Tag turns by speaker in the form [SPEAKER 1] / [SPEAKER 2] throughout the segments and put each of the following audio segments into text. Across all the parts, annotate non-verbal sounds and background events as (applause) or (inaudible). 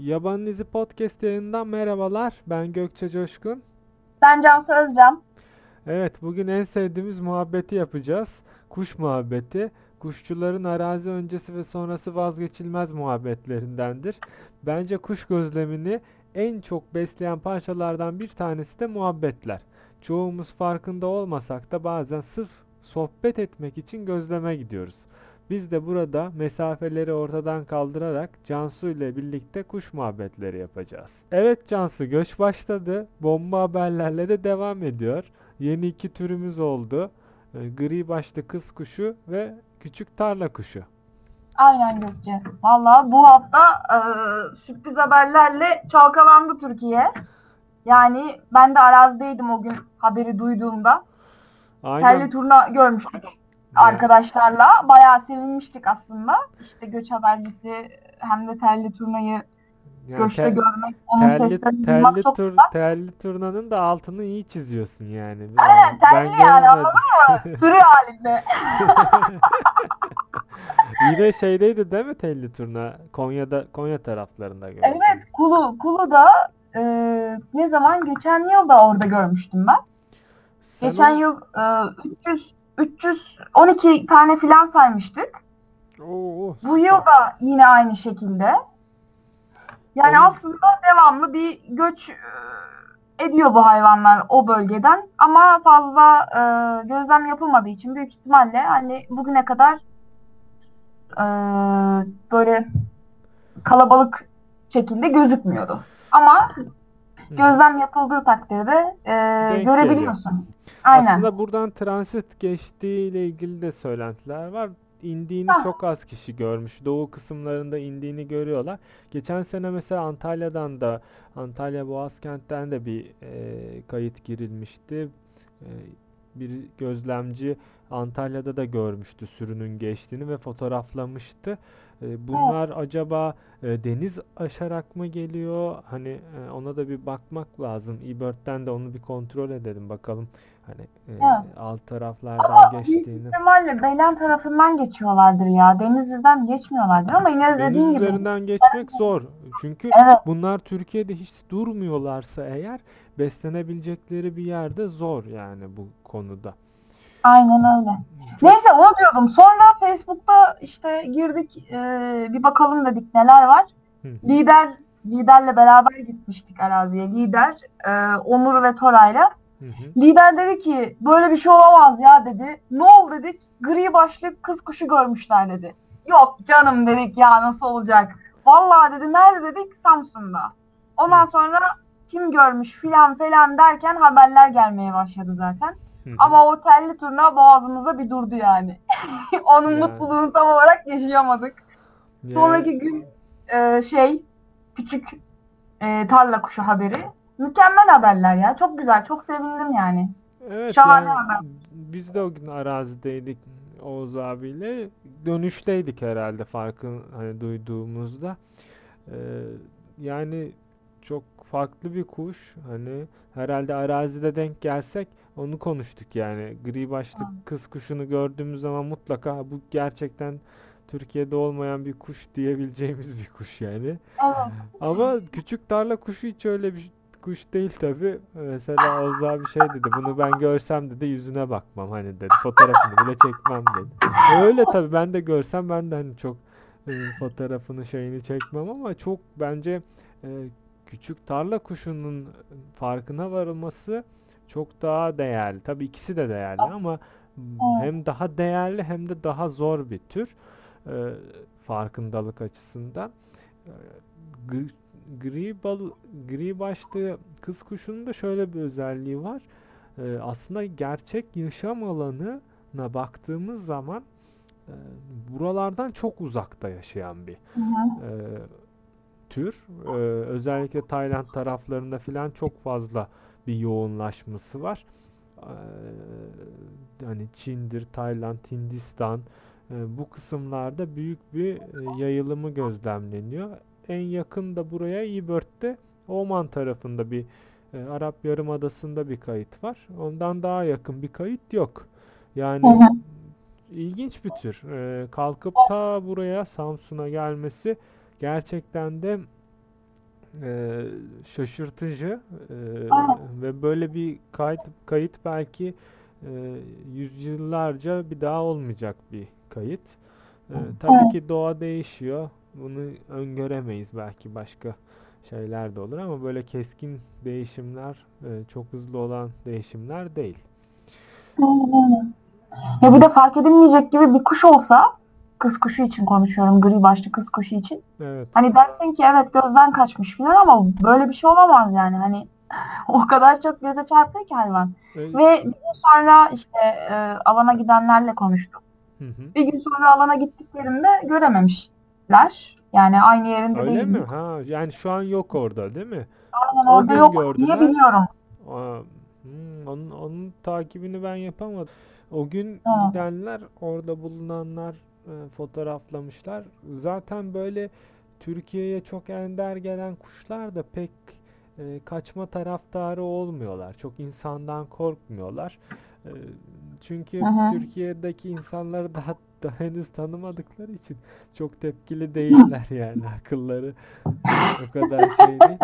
[SPEAKER 1] Yaban İzi Podcast yayından merhabalar. Ben Gökçe Coşkun.
[SPEAKER 2] Ben Cansu Özcan.
[SPEAKER 1] Evet, bugün en sevdiğimiz muhabbeti yapacağız. Kuş muhabbeti. Kuşçuların arazi öncesi ve sonrası vazgeçilmez muhabbetlerindendir. Bence kuş gözlemini en çok besleyen parçalardan bir tanesi de muhabbetler. Çoğumuz farkında olmasak da bazen sırf sohbet etmek için gözleme gidiyoruz. Biz de burada mesafeleri ortadan kaldırarak Cansu ile birlikte kuş muhabbetleri yapacağız. Evet Cansu göç başladı. Bomba haberlerle de devam ediyor. Yeni iki türümüz oldu. Ee, Gri başlı kız kuşu ve küçük tarla kuşu.
[SPEAKER 2] Aynen Gökçe. Valla bu hafta e, sürpriz haberlerle çalkalandı Türkiye. Yani ben de arazideydim o gün haberi duyduğumda. Telli
[SPEAKER 1] Aynen.
[SPEAKER 2] turna görmüştük arkadaşlarla. Bayağı sevinmiştik aslında. İşte göç habercisi hem de telli turnayı
[SPEAKER 1] yani
[SPEAKER 2] göçte
[SPEAKER 1] tel-
[SPEAKER 2] görmek, onun
[SPEAKER 1] telli, telli
[SPEAKER 2] çok
[SPEAKER 1] tur,
[SPEAKER 2] güzel.
[SPEAKER 1] telli turnanın da altını iyi çiziyorsun yani.
[SPEAKER 2] Aynen
[SPEAKER 1] Ben
[SPEAKER 2] telli yani
[SPEAKER 1] görmedim.
[SPEAKER 2] anladın mı? (laughs) Sürü halinde. (laughs)
[SPEAKER 1] Yine şeydeydi değil mi telli turna? Konya'da Konya taraflarında gördüm.
[SPEAKER 2] Evet Kulu, Kulu'da e, ne zaman? Geçen yıl da orada görmüştüm ben.
[SPEAKER 1] Sen
[SPEAKER 2] Geçen
[SPEAKER 1] o-
[SPEAKER 2] yıl e, 300 312 tane filan saymıştık.
[SPEAKER 1] Oo,
[SPEAKER 2] Bu yıl da yine aynı şekilde. Yani
[SPEAKER 1] Onun-
[SPEAKER 2] aslında devamlı bir göç e, ediyor bu hayvanlar o bölgeden ama fazla e, gözlem yapılmadığı için büyük ihtimalle hani bugüne kadar e, böyle kalabalık şekilde gözükmüyordu. Ama gözlem yapıldığı takdirde e,
[SPEAKER 1] Denk
[SPEAKER 2] görebiliyorsun. Aynen.
[SPEAKER 1] Aslında buradan transit geçtiği ile ilgili de söylentiler var. İndiğini
[SPEAKER 2] Hah.
[SPEAKER 1] çok az kişi görmüş. Doğu kısımlarında indiğini görüyorlar. Geçen sene mesela Antalya'dan da Antalya Boğazkent'ten de bir e, kayıt girilmişti. E, bir gözlemci Antalya'da da görmüştü sürünün geçtiğini ve fotoğraflamıştı. E, bunlar acaba e, deniz aşarak mı geliyor? Hani e, ona da bir bakmak lazım. eBird'den de onu bir kontrol edelim bakalım. Hani e,
[SPEAKER 2] Evet.
[SPEAKER 1] alt taraflardan
[SPEAKER 2] büyük
[SPEAKER 1] geçtiğini.
[SPEAKER 2] ihtimalle Beylen tarafından geçiyorlardır ya. Denizli'den geçmiyorlardır ama yine de dediğin gibi.
[SPEAKER 1] üzerinden geçmek zor. Çünkü
[SPEAKER 2] Evet.
[SPEAKER 1] bunlar Türkiye'de hiç durmuyorlarsa eğer beslenebilecekleri bir yerde zor yani bu konuda.
[SPEAKER 2] Aynen öyle. Neyse onu diyordum. Sonra Facebook'ta işte girdik e, bir bakalım dedik neler var.
[SPEAKER 1] Hı.
[SPEAKER 2] Lider liderle beraber gitmiştik araziye. Lider e, Onur ve Toray'la.
[SPEAKER 1] Hı hı.
[SPEAKER 2] Lider dedi ki böyle bir şey olamaz ya dedi. Ne oldu dedik. Gri başlı kız kuşu görmüşler dedi. Yok canım dedik ya nasıl olacak. Vallahi dedi nerede dedik Samsun'da. Ondan sonra kim görmüş filan falan derken haberler gelmeye başladı zaten.
[SPEAKER 1] Hı hı.
[SPEAKER 2] Ama o telli turna boğazımıza bir durdu yani. (laughs) Onun
[SPEAKER 1] Yani.
[SPEAKER 2] mutluluğunu tam olarak yaşayamadık.
[SPEAKER 1] Yani-
[SPEAKER 2] Sonraki gün e, şey küçük e, tarla kuşu haberi. Mükemmel haberler ya. Çok güzel. Çok sevindim yani.
[SPEAKER 1] Evet
[SPEAKER 2] Şahane
[SPEAKER 1] yani
[SPEAKER 2] haber.
[SPEAKER 1] biz de o gün arazideydik Oğuz abiyle. Dönüşteydik herhalde farkın hani duyduğumuzda. Ee, yani çok farklı bir kuş. Hani herhalde arazide denk gelsek onu konuştuk yani. Gri başlı kız kuşunu gördüğümüz zaman mutlaka "Ha, bu gerçekten Türkiye'de olmayan bir kuş diyebileceğimiz bir kuş yani.
[SPEAKER 2] Evet.
[SPEAKER 1] Ama küçük tarla kuşu hiç öyle bir kuş değil tabi. Mesela Oğuz abi şey dedi, bunu ben görsem dedi yüzüne bakmam hani dedi, fotoğrafını bile çekmem dedi. Öyle tabi ben de görsem ben de hani çok e, fotoğrafını şeyini çekmem ama çok bence e, küçük tarla kuşunun farkına varılması çok daha değerli. Tabi ikisi de değerli ama hem daha değerli hem de daha zor bir tür e, farkındalık açısından. E, gri, bal gri başlı kız kuşunun da şöyle bir özelliği var. E, aslında gerçek yaşam alanına baktığımız zaman e, buralardan çok uzakta yaşayan bir
[SPEAKER 2] Hı hı.
[SPEAKER 1] e, tür. E, özellikle Tayland taraflarında filan çok fazla bir yoğunlaşması var. E, hani Çin'dir, Tayland, Hindistan e, bu kısımlarda büyük bir e, yayılımı gözlemleniyor. En yakın da buraya İBÖRT'te Oman tarafında bir e, Arap Yarımadası'nda bir kayıt var. Ondan daha yakın bir kayıt yok. Yani
[SPEAKER 2] Hı hı.
[SPEAKER 1] ilginç bir tür. E, kalkıp ta buraya Samsun'a gelmesi gerçekten de e, şaşırtıcı e, ve böyle bir kayıt kayıt belki e, yüzyıllarca bir daha olmayacak bir kayıt. E, tabii ki doğa değişiyor. Bunu öngöremeyiz belki başka şeyler de olur ama böyle keskin değişimler, e, çok hızlı olan değişimler değil.
[SPEAKER 2] Ya bir de fark edilmeyecek gibi bir kuş olsa, kız kuşu için konuşuyorum, gri başlı kız kuşu için.
[SPEAKER 1] Evet.
[SPEAKER 2] Hani dersin ki evet gözden kaçmış filan ama böyle bir şey olamaz yani. Hani (laughs) o kadar çok göze çarpıyor ki hayvan.
[SPEAKER 1] E,
[SPEAKER 2] Ve bir gün sonra işte e, alana gidenlerle konuştuk.
[SPEAKER 1] hı hı.
[SPEAKER 2] Bir gün sonra alana gittiklerinde görememişler. Yani aynı yerinde
[SPEAKER 1] Öyle
[SPEAKER 2] değil.
[SPEAKER 1] mi? Ha, yani şu an yok orada, değil mi?
[SPEAKER 2] Aynen
[SPEAKER 1] O
[SPEAKER 2] orada yok
[SPEAKER 1] gördüler.
[SPEAKER 2] diye biliyorum.
[SPEAKER 1] Aa, hmm, onun, onun takibini ben yapamadım. O gün
[SPEAKER 2] Ha.
[SPEAKER 1] gidenler, orada bulunanlar e, fotoğraflamışlar. Zaten böyle Türkiye'ye çok ender gelen kuşlar da pek e, kaçma taraftarı olmuyorlar. Çok insandan korkmuyorlar. E, çünkü
[SPEAKER 2] hı.
[SPEAKER 1] Türkiye'deki insanları daha, (laughs) daha henüz tanımadıkları için çok tepkili değiller (laughs) yani akılları o kadar şey değil.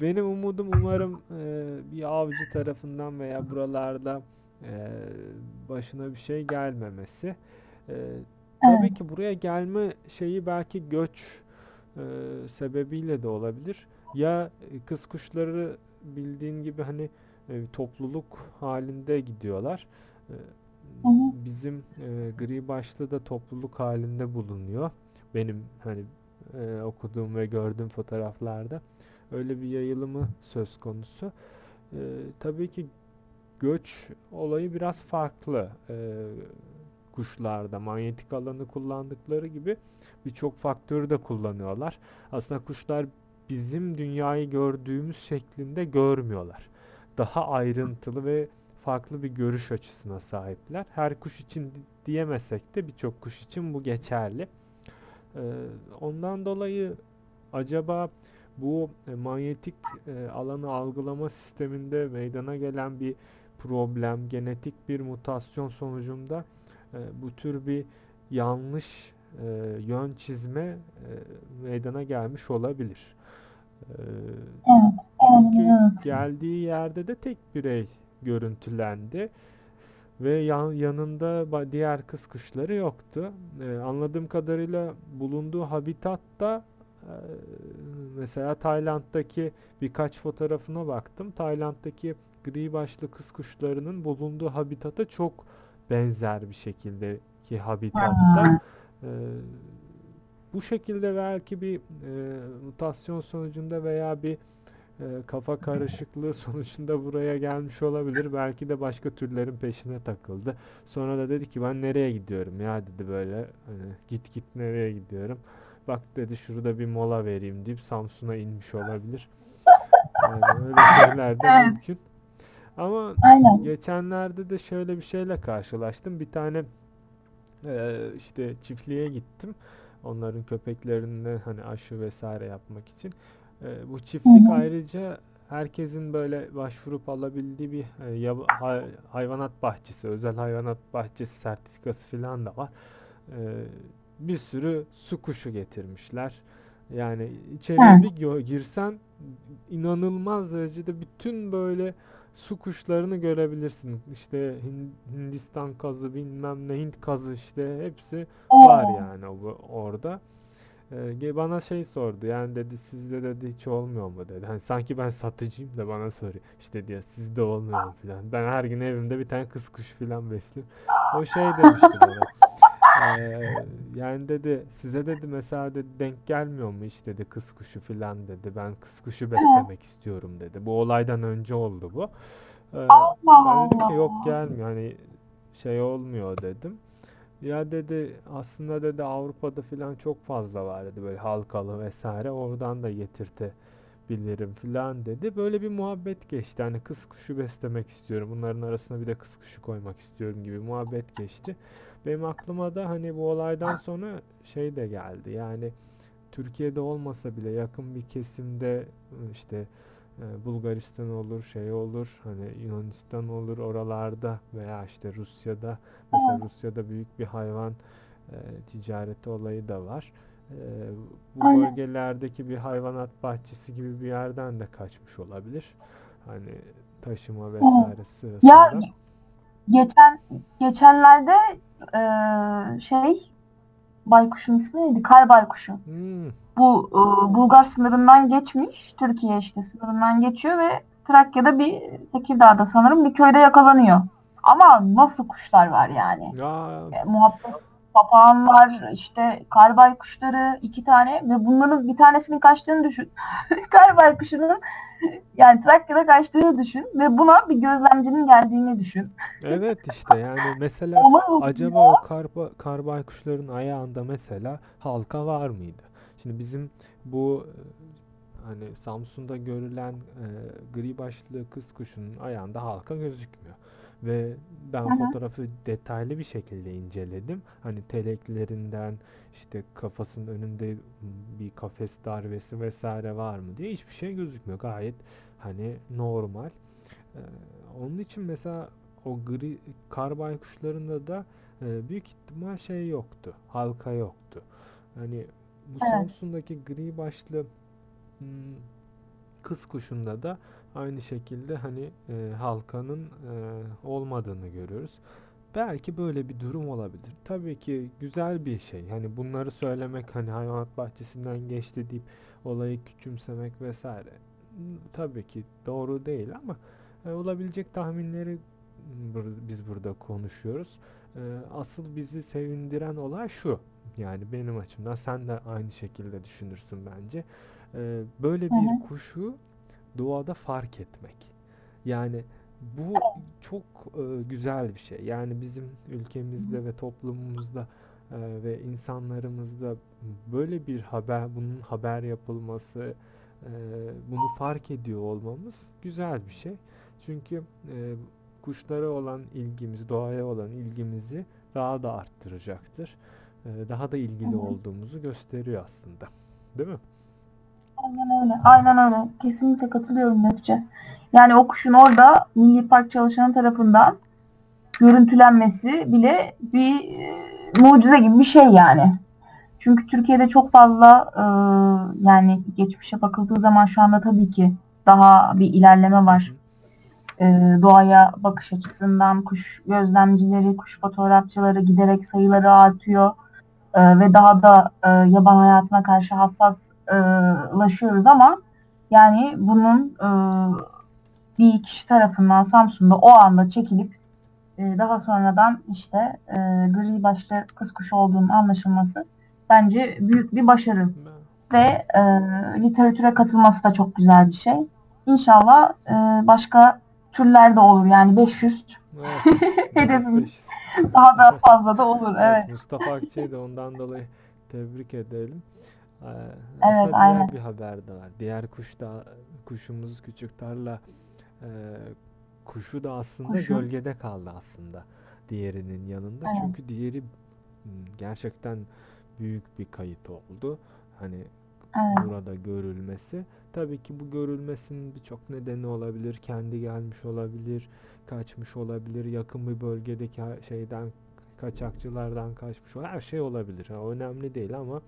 [SPEAKER 1] Benim umudum umarım e, bir avcı tarafından veya buralarda e, başına bir şey gelmemesi. E, tabii ki buraya gelme şeyi belki göç e, sebebiyle de olabilir. Ya e, kız kuşları bildiğin gibi hani e, topluluk halinde gidiyorlar. E,
[SPEAKER 2] Hı
[SPEAKER 1] bizim e, gri başlı da topluluk halinde bulunuyor. Benim hani e, okuduğum ve gördüğüm fotoğraflarda öyle bir yayılımı söz konusu. E, tabii ki göç olayı biraz farklı. E, kuşlarda manyetik alanı kullandıkları gibi birçok faktörü de kullanıyorlar. Aslında kuşlar bizim dünyayı gördüğümüz şeklinde görmüyorlar. Daha ayrıntılı ve farklı bir görüş açısına sahipler. Her kuş için di- diyemesek de birçok kuş için bu geçerli. Ee, ondan dolayı acaba bu e, manyetik e, alanı algılama sisteminde meydana gelen bir problem, genetik bir mutasyon sonucunda e, bu tür bir yanlış e, yön çizme e, meydana gelmiş olabilir.
[SPEAKER 2] Evet.
[SPEAKER 1] çünkü geldiği yerde de tek birey görüntülendi ve yan- yanında diğer kız kuşları yoktu. Ee, anladığım kadarıyla bulunduğu habitatta e, mesela Tayland'daki birkaç fotoğrafına baktım. Tayland'daki gri başlı kız kuşlarının bulunduğu habitata çok benzer bir şekildeki habitatta. Ee, bu şekilde belki bir e, mutasyon sonucunda veya bir e, kafa karışıklığı (laughs) sonucunda buraya gelmiş olabilir. Belki de başka türlerin peşine takıldı. Sonra da dedi ki ben nereye gidiyorum ya dedi böyle hani git git nereye gidiyorum. Bak dedi şurada bir mola vereyim deyip Samsun'a inmiş olabilir. Yani öyle şeyler de mümkün. Ama
[SPEAKER 2] Aynen.
[SPEAKER 1] geçenlerde de şöyle bir şeyle karşılaştım. Bir tane e, işte çiftliğe gittim. Onların köpeklerine hani aşı vesaire yapmak için. E, bu çiftlik
[SPEAKER 2] hı.
[SPEAKER 1] ayrıca herkesin böyle başvurup alabildiği bir e, yab- hay- hayvanat bahçesi, özel hayvanat bahçesi sertifikası falan da var. E, bir sürü su kuşu getirmişler. Yani içeriye bir girsen inanılmaz derecede bütün böyle su kuşlarını görebilirsin. İşte Hin- Hindistan kazı bilmem ne Hint kazı işte hepsi var yani orada. Ee, bana şey sordu yani dedi sizde dedi hiç olmuyor mu dedi. Hani sanki ben satıcıyım da bana soruyor. İşte diyor sizde olmuyor mu filan. Ben her gün evimde bir tane kız kuşu filan besliyorum. O şey demişti bana. Ee, yani dedi size dedi mesela dedi denk gelmiyor mu hiç dedi kız kuşu filan dedi. Ben kız kuşu beslemek istiyorum dedi. Bu olaydan önce oldu bu. Ee, ben dedim ki yok gelmiyor hani şey olmuyor dedim. Ya dedi aslında dedi Avrupa'da filan çok fazla var dedi böyle halkalı vesaire oradan da getirtebilirim filan dedi. Böyle bir muhabbet geçti. Hani kız kuşu beslemek istiyorum. Bunların arasına bir de kız kuşu koymak istiyorum gibi muhabbet geçti. Benim aklıma da hani bu olaydan sonra şey de geldi. Yani Türkiye'de olmasa bile yakın bir kesimde işte Bulgaristan olur, şey olur, hani Yunanistan olur oralarda veya işte Rusya'da mesela Rusya'da büyük bir hayvan e, ticareti olayı da var. E, bu
[SPEAKER 2] Aynen.
[SPEAKER 1] bölgelerdeki bir hayvanat bahçesi gibi bir yerden de kaçmış olabilir. Hani taşıma vesaire sırasında.
[SPEAKER 2] Ya geçen geçenlerde eee, şey baykuşun ismi neydi? Kar baykuşu.
[SPEAKER 1] Hmm,
[SPEAKER 2] Bu eee, Bulgar sınırından geçmiş. Türkiye işte sınırından geçiyor ve Trakya'da bir Tekirdağ'da sanırım bir köyde yakalanıyor. Ama nasıl kuşlar var yani?
[SPEAKER 1] ya
[SPEAKER 2] E, muhabbet papağan var, işte kar baykuşları iki tane ve bunların bir tanesinin kaçtığını düşün. (laughs) kar baykuşunun yani Trakya'da kaçtığını düşün ve buna bir gözlemcinin geldiğini düşün.
[SPEAKER 1] evet işte yani mesela Acaba o kar, ba- kar baykuşların ayağında mesela halka var mıydı? Şimdi bizim bu hani Samsun'da görülen e, gri başlı kız kuşunun ayağında halka gözükmüyor. Ve ben
[SPEAKER 2] hı.
[SPEAKER 1] fotoğrafı detaylı bir şekilde inceledim. Hani teleklerinden işte kafasının önünde bir kafes darbesi vesaire var mı diye hiçbir şey gözükmüyor. Gayet hani normal. Ee, onun için mesela o gri kar baykuşlarında da e, büyük ihtimal şey yoktu. Halka yoktu. Hani bu
[SPEAKER 2] Evet.
[SPEAKER 1] Samsun'daki gri başlı hmm, kız kuşunda da aynı şekilde hani e, halkanın e, olmadığını görüyoruz. Belki böyle bir durum olabilir. Tabii ki güzel bir şey. Hani bunları söylemek hani hayvanat bahçesinden geçti deyip olayı küçümsemek vesaire. Hmm, Tabii ki doğru değil ama e, olabilecek tahminleri biz burada konuşuyoruz. E, asıl bizi sevindiren olay şu. Yani benim açımdan sen de aynı şekilde düşünürsün bence. E, böyle bir kuşu doğada fark etmek. Yani bu çok e, güzel bir şey. Yani bizim ülkemizde ve toplumumuzda e, ve insanlarımızda böyle bir haber, bunun haber yapılması, e, bunu fark ediyor olmamız güzel bir şey. Çünkü e, kuşlara olan ilgimizi, doğaya olan ilgimizi daha da arttıracaktır. E, daha da ilgili olduğumuzu gösteriyor aslında. Değil mi?
[SPEAKER 2] Aynen öyle. Aynen öyle. Kesinlikle katılıyorum Gökçe. Yani o kuşun orada Milli Park çalışanı tarafından görüntülenmesi bile bir e, mucize gibi bir şey yani. Çünkü Türkiye'de çok fazla e, yani geçmişe bakıldığı zaman şu anda tabii ki daha bir ilerleme var. E, doğaya bakış açısından kuş gözlemcileri, kuş fotoğrafçıları giderek sayıları artıyor. E, ve daha da e, yaban hayatına karşı hassaslaşıyoruz ama yani bunun e, bir kişi tarafından Samsun'da o anda çekilip e, daha sonradan işte e, gri başlı kız kuşu olduğunun anlaşılması bence büyük bir başarı ve e, literatüre katılması da çok güzel bir şey. İnşallah e, başka türler de olur yani 500
[SPEAKER 1] Evet. (laughs)
[SPEAKER 2] Hedefimiz.
[SPEAKER 1] 500.
[SPEAKER 2] daha da fazla da olur
[SPEAKER 1] Evet,
[SPEAKER 2] evet.
[SPEAKER 1] Mustafa Akçay'ı da ondan dolayı tebrik edelim. Ee,
[SPEAKER 2] Evet,
[SPEAKER 1] aslında diğer
[SPEAKER 2] aynen.
[SPEAKER 1] bir haber de var. Diğer kuş da kuşumuz küçük tarla e, kuşu da aslında
[SPEAKER 2] Kuşu.
[SPEAKER 1] gölgede kaldı aslında diğerinin yanında.
[SPEAKER 2] Evet.
[SPEAKER 1] Çünkü diğeri m, gerçekten büyük bir kayıt oldu. Hani
[SPEAKER 2] Evet.
[SPEAKER 1] burada görülmesi. Tabii ki bu görülmesinin birçok nedeni olabilir. Kendi gelmiş olabilir, kaçmış olabilir, yakın bir bölgedeki şeyden kaçakçılardan kaçmış olabilir. Her şey olabilir. Ha, önemli değil ama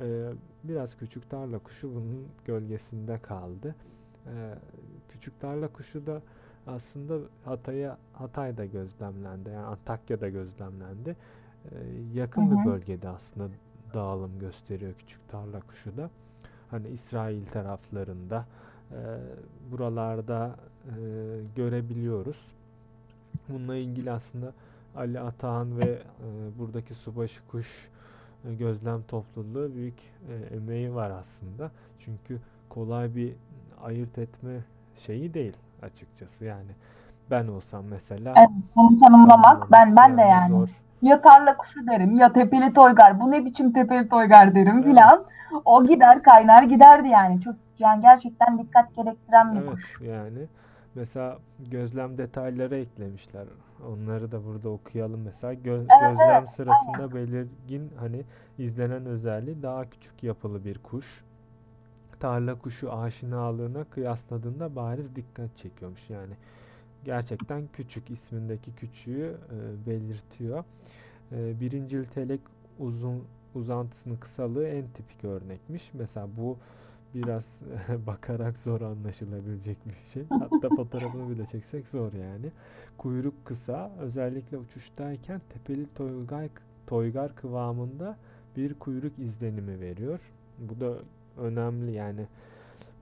[SPEAKER 1] e, biraz küçük tarla kuşu bunun gölgesinde kaldı. E, küçük tarla kuşu da aslında Hatay'a Hatay'da gözlemlendi. Yani Antakya'da gözlemlendi. E, yakın bir bölgede aslında dağılım gösteriyor küçük tarla kuşu da. Hani İsrail taraflarında e, buralarda e, görebiliyoruz. Bununla ilgili aslında Ali Atahan ve e, buradaki Subaşı Kuş Gözlem Topluluğu büyük e, emeği var aslında. Çünkü kolay bir ayırt etme şeyi değil açıkçası. Yani ben olsam mesela
[SPEAKER 2] Evet, bunu tanımlamak ben ben de yani.
[SPEAKER 1] zor.
[SPEAKER 2] Ya tarla kuşu derim ya tepeli toygar. Bu ne biçim tepeli toygar derim
[SPEAKER 1] Evet.
[SPEAKER 2] filan. O gider kaynar giderdi yani. Çok yani gerçekten dikkat gerektiren bir
[SPEAKER 1] Evet
[SPEAKER 2] kuş.
[SPEAKER 1] yani mesela gözlem detayları eklemişler. Onları da burada okuyalım mesela. Gö-
[SPEAKER 2] Evet,
[SPEAKER 1] gözlem sırasında belirgin hani izlenen özelliği daha küçük yapılı bir kuş. Tarla kuşu aşinalığına kıyasladığında bariz dikkat çekiyormuş yani. Gerçekten küçük ismindeki küçüğü e, belirtiyor. E, birincil telek uzun uzantısının kısalığı en tipik örnekmiş. Mesela bu biraz (laughs) bakarak zor anlaşılabilecek bir şey. Hatta fotoğrafını bile çeksek zor yani. Kuyruk kısa, özellikle uçuştayken tepeli toygar, toygar kıvamında bir kuyruk izlenimi veriyor. Bu da önemli yani.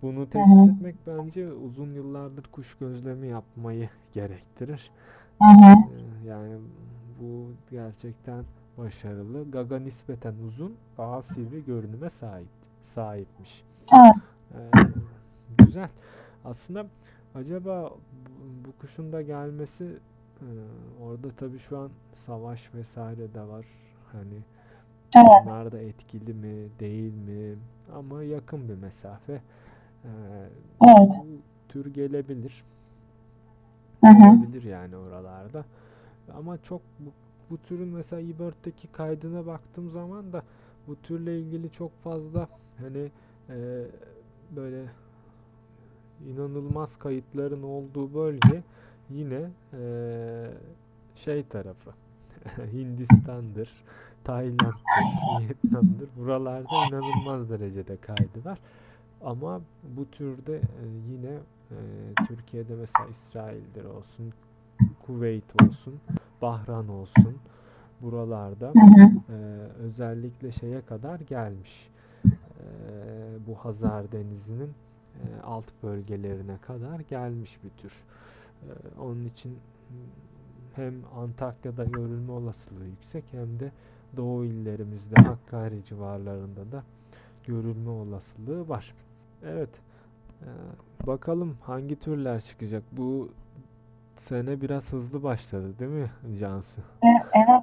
[SPEAKER 1] Bunu tespit etmek bence uzun yıllardır kuş gözlemi yapmayı gerektirir. Ee, Yani bu gerçekten başarılı. Gaga nispeten uzun, daha sivri görünüme sahip sahipmiş.
[SPEAKER 2] Evet.
[SPEAKER 1] Ee, güzel. Aslında acaba bu, bu kuşun da gelmesi e, orada tabii şu an savaş vesaire de var. Hani
[SPEAKER 2] Evet.
[SPEAKER 1] onlar da etkili mi, değil mi? Ama yakın bir mesafe. Ee,
[SPEAKER 2] Evet.
[SPEAKER 1] bu tür gelebilir.
[SPEAKER 2] Hı hı.
[SPEAKER 1] olabilir yani oralarda. Ama çok bu, bu türün mesela eBird'deki kaydına baktığım zaman da bu türle ilgili çok fazla hani e, böyle inanılmaz kayıtların olduğu bölge yine e, şey tarafı (laughs) Hindistan'dır, Tayland'dır, (laughs) Vietnam'dır. Buralarda inanılmaz derecede kaydı var. Ama bu türde e, yine e, Türkiye'de mesela İsrail'dir olsun, Kuveyt olsun, Bahran olsun buralarda e, özellikle şeye kadar gelmiş. Bu Hazar Denizi'nin alt bölgelerine kadar gelmiş bir tür. Onun için hem Antakya'da görülme olasılığı yüksek hem de Doğu illerimizde Hakkari civarlarında da görülme olasılığı var. Evet. bakalım hangi türler çıkacak. Bu sene biraz hızlı başladı değil mi Cansu?
[SPEAKER 2] Evet.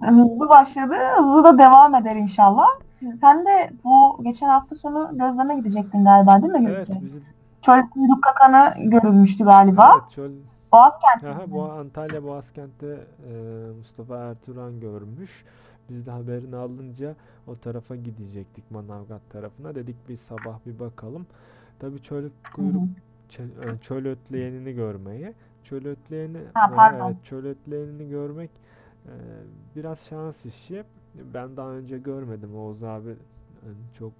[SPEAKER 2] Hızlı başladı. Hızlı da devam eder inşallah. Siz- Sen de bu geçen hafta sonu gözleme gidecektin galiba değil mi
[SPEAKER 1] Evet,
[SPEAKER 2] Gökçe?
[SPEAKER 1] bizim
[SPEAKER 2] Çöl kuyruk kakanı görülmüştü galiba.
[SPEAKER 1] evet, çöl Aha,
[SPEAKER 2] mi?
[SPEAKER 1] bu Antalya Boğazkent'te e, Mustafa Ertuğran görmüş. Biz de haberini alınca o tarafa gidecektik Manavgat tarafına. Dedik bir sabah bir bakalım. Tabii çöl kuyruk çö- e, çöl ötleyenini görmeye. Çöl ötleyeni
[SPEAKER 2] Ha,
[SPEAKER 1] e,
[SPEAKER 2] pardon.
[SPEAKER 1] evet çöl ötleyenini görmek e, biraz şans işi. Ben daha önce görmedim. Oğuz abi e, çok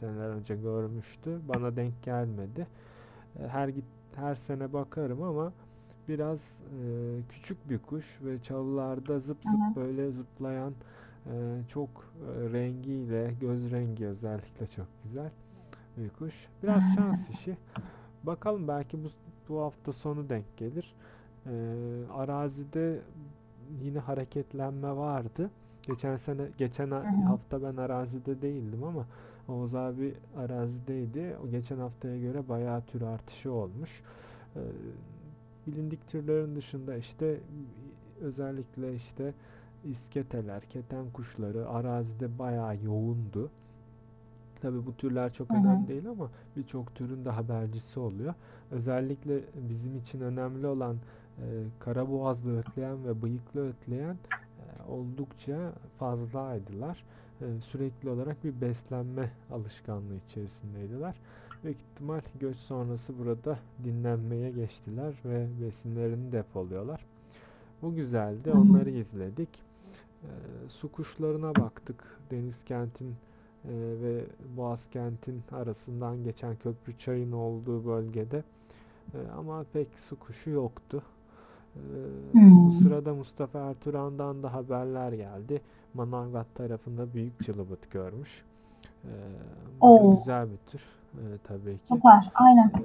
[SPEAKER 1] seneler önce görmüştü. Bana denk gelmedi. E, Her git her sene bakarım ama biraz e, küçük bir kuş ve çalılarda zıp zıp böyle zıplayan e, çok e, rengiyle göz rengi özellikle çok güzel bir kuş. Biraz şans işi. Bakalım belki bu bu hafta sonu denk gelir. E, arazide yine hareketlenme vardı. Geçen sene geçen hafta ben arazide değildim ama Oğuz abi arazideydi. O geçen haftaya göre bayağı tür artışı olmuş. Ee, bilindik türlerin dışında işte özellikle işte isketeler, keten kuşları arazide bayağı yoğundu. Tabii bu türler çok
[SPEAKER 2] Hı hı.
[SPEAKER 1] önemli değil ama birçok türün de habercisi oluyor. Özellikle bizim için önemli olan e, karaboğazlı ötleyen ve bıyıklı ötleyen e, oldukça fazlaydılar. E, sürekli olarak bir beslenme alışkanlığı içerisindeydiler. Büyük ihtimal göç sonrası burada dinlenmeye geçtiler ve besinlerini depoluyorlar. Bu güzeldi. Onları izledik. E, su kuşlarına baktık. Deniz kentin e, ve Boğaz kentin arasından geçen köprü çayın olduğu bölgede. E, ama pek su kuşu yoktu. E, bu
[SPEAKER 2] Hmm.
[SPEAKER 1] sırada Mustafa Ertuğran'dan da haberler geldi. Manavgat tarafında büyük cılıbıt görmüş. E, bu güzel bir tür e, tabii ki.
[SPEAKER 2] Süper. Aynen.
[SPEAKER 1] E,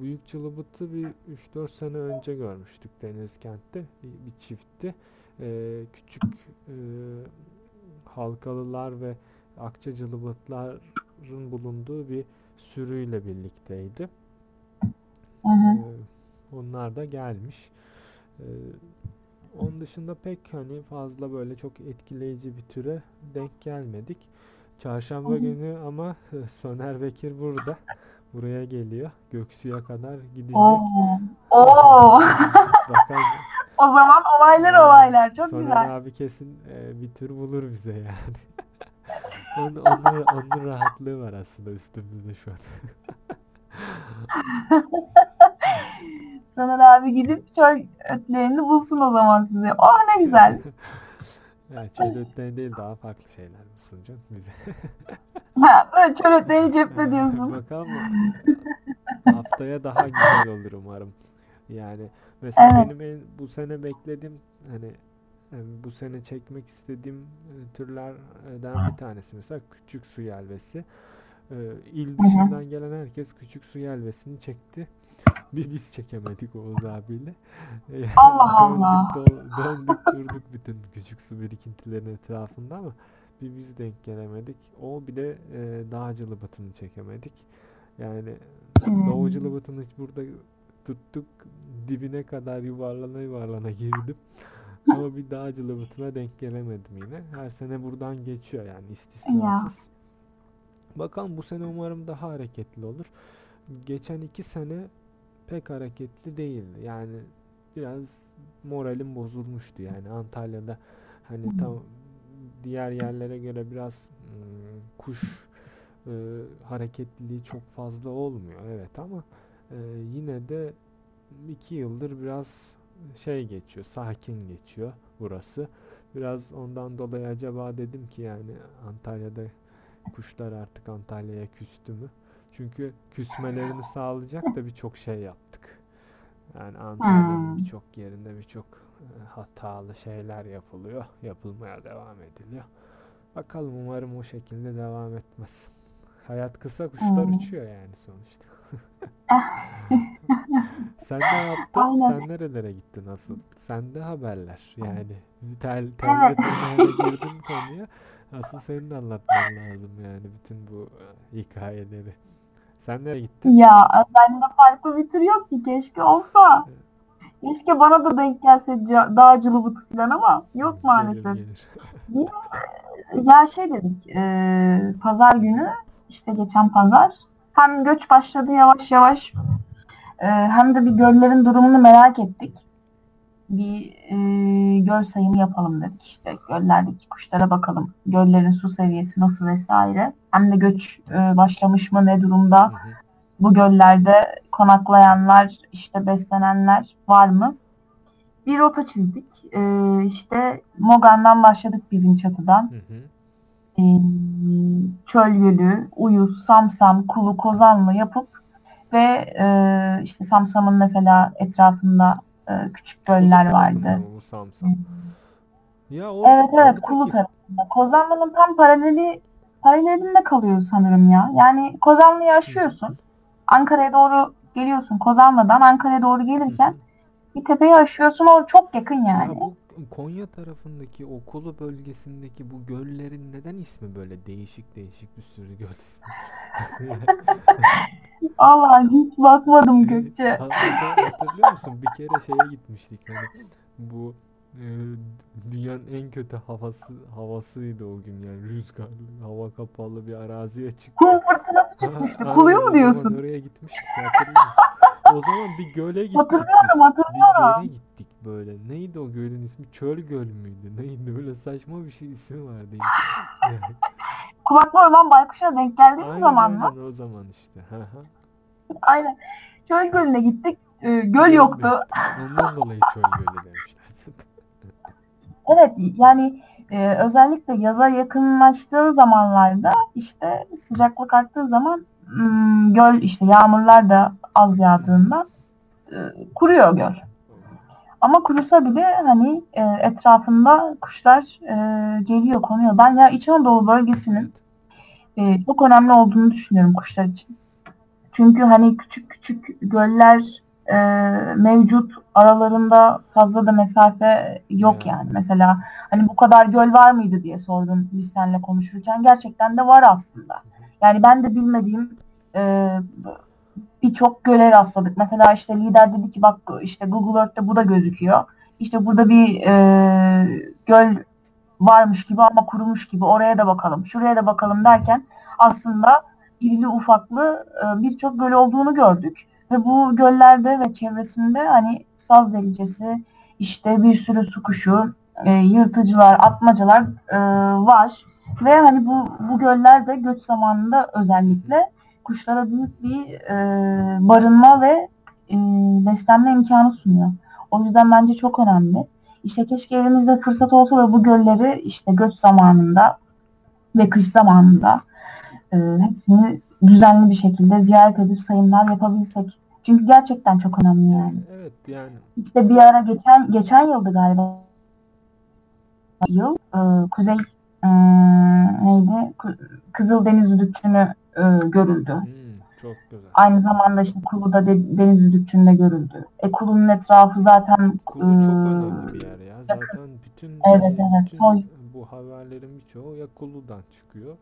[SPEAKER 1] büyük cılıbıtı bir 3-4 sene önce görmüştük Denizkent'te. Bir, bir çiftti. E, küçük e, halkalılar ve akça cılıbıtların bulunduğu bir sürüyle birlikteydi.
[SPEAKER 2] Hı hı.
[SPEAKER 1] Ee, onlar da gelmiş. Ee, onun dışında pek hani fazla böyle çok etkileyici bir türe denk gelmedik. Çarşamba günü ama (laughs) Soner Bekir burada. Buraya geliyor. Göksu'ya kadar gidecek.
[SPEAKER 2] Oo. Oo.
[SPEAKER 1] Bakalım. (laughs)
[SPEAKER 2] O zaman olaylar
[SPEAKER 1] Ee,
[SPEAKER 2] olaylar. Çok
[SPEAKER 1] Soner
[SPEAKER 2] güzel.
[SPEAKER 1] abi kesin e, bir tür bulur bize yani. (laughs) Onun, onun, onun rahatlığı var aslında üstümüzde şu an.
[SPEAKER 2] Soner abi gidip çöl ötlerini bulsun o zaman size. Oh ne güzel. (laughs)
[SPEAKER 1] Ya çöl ötleri değil daha farklı şeyler mi sunacaksın bize? (laughs)
[SPEAKER 2] Ha, böyle çöl ötlerini cepte (laughs) diyorsun.
[SPEAKER 1] Bakalım haftaya daha güzel olur umarım. Yani mesela
[SPEAKER 2] Evet.
[SPEAKER 1] benim en, bu sene beklediğim hani e, bu sene çekmek istediğim e, türlerden bir tanesi mesela küçük su yelvesi. E, İl dışından gelen herkes küçük su yelvesini çekti. (laughs) Bir biz çekemedik Oğuz abiyle. (laughs) Yani
[SPEAKER 2] Allah Allah.
[SPEAKER 1] Döndük, döndük durduk bütün küçük su birikintilerinin etrafında ama bir biz denk gelemedik. O bir de e, Dağcılı Batı'nı çekemedik. Yani
[SPEAKER 2] Hmm.
[SPEAKER 1] Doğuculu Batı'nı burada tuttuk dibine kadar yuvarlana yuvarlana girdim. (laughs) Ama bir Dağcılı Batı'na denk gelemedim yine. Her sene buradan geçiyor yani istisnasız. Bakalım bu sene umarım daha hareketli olur. Geçen iki sene pek hareketli değildi. Yani biraz moralim bozulmuştu. Yani Antalya'da hani tam diğer yerlere göre biraz ım, kuş e, hareketliliği çok fazla olmuyor. Evet ama e, yine de iki yıldır biraz şey geçiyor, sakin geçiyor burası. Biraz ondan dolayı acaba dedim ki yani Antalya'da kuşlar artık Antalya'ya küstü mü? Çünkü küsmelerini sağlayacak da birçok şey yaptık. Yani Antalya'nın
[SPEAKER 2] Hmm.
[SPEAKER 1] birçok yerinde birçok e, hatalı şeyler yapılıyor, yapılmaya devam ediliyor. Bakalım umarım o şekilde devam etmez. Hayat kısa, kuşlar
[SPEAKER 2] Hmm.
[SPEAKER 1] uçuyor yani sonuçta. (laughs) Sen ne yaptın?
[SPEAKER 2] Aynen.
[SPEAKER 1] Sen nerelere gittin asıl? Sende haberler yani. Tel, (laughs) telle
[SPEAKER 2] Evet.
[SPEAKER 1] girdin konuya. Asıl senin de anlatman lazım yani bütün bu e, hikayeleri. Sen nereye gittin?
[SPEAKER 2] Ya bende farklı bir tür yok ki keşke olsa. Keşke bana da denk gelse dağcılı butu falan ama yok
[SPEAKER 1] Gelir
[SPEAKER 2] maalesef.
[SPEAKER 1] gelir. (laughs)
[SPEAKER 2] Ya şey dedik, e, pazar günü işte geçen pazar hem göç başladı yavaş yavaş e, hem de bir göllerin durumunu merak ettik. Bir e, göl sayımı yapalım dedik işte göllerdeki kuşlara bakalım. Göllerin su seviyesi nasıl vesaire. Hem de göç e, başlamış mı ne durumda?
[SPEAKER 1] Hı hı.
[SPEAKER 2] Bu göllerde konaklayanlar, işte beslenenler var mı? Bir rota çizdik. E, işte Mogan'dan başladık bizim çatıdan.
[SPEAKER 1] Hı hı.
[SPEAKER 2] Ee, Çöl Gölü, Uyuz, Samsam, Kulu, Kozanlı yapıp ve e, işte Samsam'ın mesela etrafında e, küçük göller vardı.
[SPEAKER 1] Ya o
[SPEAKER 2] Evet evet Kulu tarafında. Kozanlı'nın tam paraleli paralelinde kalıyor sanırım ya. Yani Kozanlı'yı aşıyorsun. Ankara'ya doğru geliyorsun. Kozanlı'dan Ankara'ya doğru gelirken bir tepeyi aşıyorsun. O çok yakın
[SPEAKER 1] Ya
[SPEAKER 2] yani.
[SPEAKER 1] bu Konya tarafındaki o Kulu bölgesindeki bu göllerin neden ismi böyle değişik değişik bir sürü göl ismi? (laughs)
[SPEAKER 2] Allah hiç bakmadım Gökçe.
[SPEAKER 1] Hatırlıyor musun? Bir kere şeye gitmiştik hani bu e, dünyanın en kötü havası havasıydı o gün yani rüzgarlı, hava kapalı bir araziye çıktık.
[SPEAKER 2] Kum fırtınası çıkmıştı.
[SPEAKER 1] O
[SPEAKER 2] mu diyorsun?
[SPEAKER 1] oraya gitmiştik hatırlıyor musun? O zaman bir göle gittik
[SPEAKER 2] Hatırlıyorum, hatırlıyorum.
[SPEAKER 1] Bir göle gittik böyle. Neydi o gölün ismi? Çöl Göl müydü? (laughs) Neydi? Öyle saçma bir şey ismi vardı. Yani. (laughs)
[SPEAKER 2] Kulaklı Orman Baykuş'a denk geldiğimiz
[SPEAKER 1] Aynen
[SPEAKER 2] zaman mı?
[SPEAKER 1] aynen o zaman işte.
[SPEAKER 2] Aynen. Çöl Gölü'ne gittik. Ee,
[SPEAKER 1] göl
[SPEAKER 2] yoktu.
[SPEAKER 1] Ondan dolayı Çöl Gölü demişler. (laughs)
[SPEAKER 2] Evet yani e, özellikle yaza yakınlaştığı zamanlarda işte sıcaklık arttığı zaman hmm, göl işte yağmurlar da az yağdığında e, kuruyor göl. Ama kurusa bile hani e, etrafında kuşlar e, geliyor konuyor. Ben ya İç Anadolu bölgesinin e, çok önemli olduğunu düşünüyorum kuşlar için. Çünkü hani küçük küçük göller e, mevcut aralarında fazla da mesafe yok
[SPEAKER 1] Ya.
[SPEAKER 2] yani. Mesela hani bu kadar göl var mıydı diye sordum biz seninle konuşurken. Gerçekten de var aslında. Yani ben de bilmediğim e, birçok göle rastladık. Mesela işte lider dedi ki bak işte Google Earth'te bu da gözüküyor. İşte burada bir e, göl varmış gibi ama kurumuş gibi oraya da bakalım, şuraya da bakalım derken aslında irili ufaklı e, birçok göl olduğunu gördük. Ve bu göllerde ve çevresinde hani saz delicesi, işte bir sürü su kuşu, e, yırtıcılar, atmacalar e, var. Ve hani bu, bu göller de göç zamanında özellikle kuşlara büyük bir e, barınma ve e, beslenme imkanı sunuyor. O yüzden bence çok önemli. İşte keşke elimizde fırsat olsa da bu gölleri işte göç zamanında ve kış zamanında e, hepsini düzenli bir şekilde ziyaret edip sayımlar yapabilsek. Çünkü gerçekten çok önemli yani.
[SPEAKER 1] Evet yani
[SPEAKER 2] İşte bir ara geçen geçen yıldı galiba yıl e, Kuzey e, neydi? Ku- Kızıldeniz Düdükçünü e, görüldü.
[SPEAKER 1] hmm, çok güzel.
[SPEAKER 2] Aynı zamanda işte Kulu'da de, Deniz Düdükçü'nde görüldü. E Kulu'nun etrafı zaten
[SPEAKER 1] Kulu çok
[SPEAKER 2] e,
[SPEAKER 1] önemli bir yer ya. Zaten bütün
[SPEAKER 2] Evet, evet.
[SPEAKER 1] bütün
[SPEAKER 2] Toy.
[SPEAKER 1] bu haberlerin birçoğu ya Kulu'dan çıkıyor.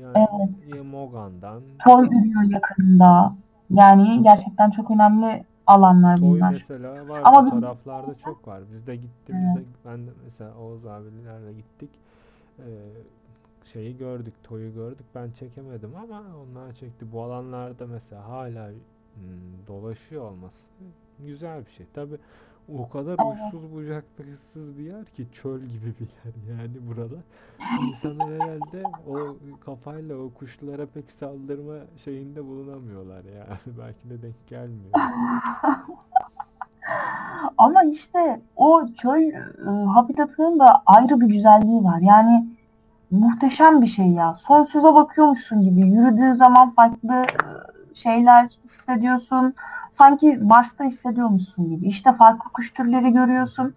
[SPEAKER 1] Yani
[SPEAKER 2] Evet.
[SPEAKER 1] ya Mogan'dan.
[SPEAKER 2] Toy ürüyor yakınında. Yani gerçekten çok önemli alanlar
[SPEAKER 1] Toy
[SPEAKER 2] bunlar.
[SPEAKER 1] mesela var
[SPEAKER 2] Ama
[SPEAKER 1] bu
[SPEAKER 2] biz-
[SPEAKER 1] taraflarda çok var. Biz de gittiğimizde ben de mesela Oğuz abilerle gittik. Ee, şeyi gördük, Toy'u gördük. Ben çekemedim ama onlar çekti. Bu alanlarda mesela hala hmm, dolaşıyor olması güzel bir şey. Tabi o kadar uçsuz bucaksız bir yer ki çöl gibi bir yer (laughs) yani burada. İnsanlar herhalde o kafayla o kuşlara pek saldırma şeyinde bulunamıyorlar yani. (laughs) Belki de denk gelmiyor.
[SPEAKER 2] Ama işte o çöl e, habitatının da ayrı bir güzelliği var. Yani muhteşem bir şey ya. Sonsuza bakıyormuşsun gibi. Yürüdüğün zaman farklı e, şeyler hissediyorsun. Sanki Mars'ta hissediyormuşsun gibi. İşte farklı kuş türleri görüyorsun.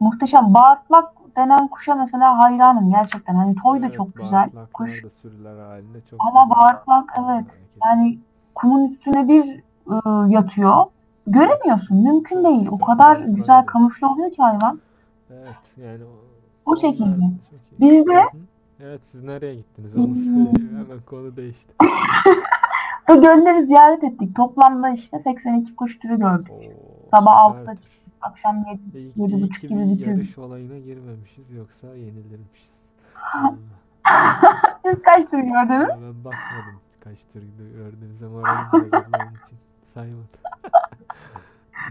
[SPEAKER 2] Muhteşem. Bağırtlak denen kuşa mesela hayranım gerçekten. Hani toy da
[SPEAKER 1] Evet,
[SPEAKER 2] çok güzel. Kuş.
[SPEAKER 1] da sürüler halinde çok
[SPEAKER 2] Ama
[SPEAKER 1] güzel
[SPEAKER 2] bağırtlak evet. Yani kumun üstüne bir e, yatıyor. Göremiyorsun. Mümkün değil. O kadar güzel kamufle oluyor ki hayvan.
[SPEAKER 1] Evet yani
[SPEAKER 2] O
[SPEAKER 1] onlar
[SPEAKER 2] şekilde.
[SPEAKER 1] çok Evet siz nereye gittiniz onu söyleyeyim hemen konu değişti. (laughs)
[SPEAKER 2] Bu gölleri ziyaret ettik. Toplamda işte 82 kuş türü gördük.
[SPEAKER 1] Oo,
[SPEAKER 2] Sabah
[SPEAKER 1] süper.
[SPEAKER 2] 6'da çıktık. Akşam 7.
[SPEAKER 1] İyi, iyi
[SPEAKER 2] buçuk
[SPEAKER 1] ki
[SPEAKER 2] gibi
[SPEAKER 1] bir
[SPEAKER 2] bitirdik.
[SPEAKER 1] yarış olayına girmemişiz yoksa yenilirmişiz. Allah. (laughs)
[SPEAKER 2] Siz kaç tur gördünüz?
[SPEAKER 1] Ben bakmadım kaç tur gördüğümüze moralim bozuldu onun için saymadım.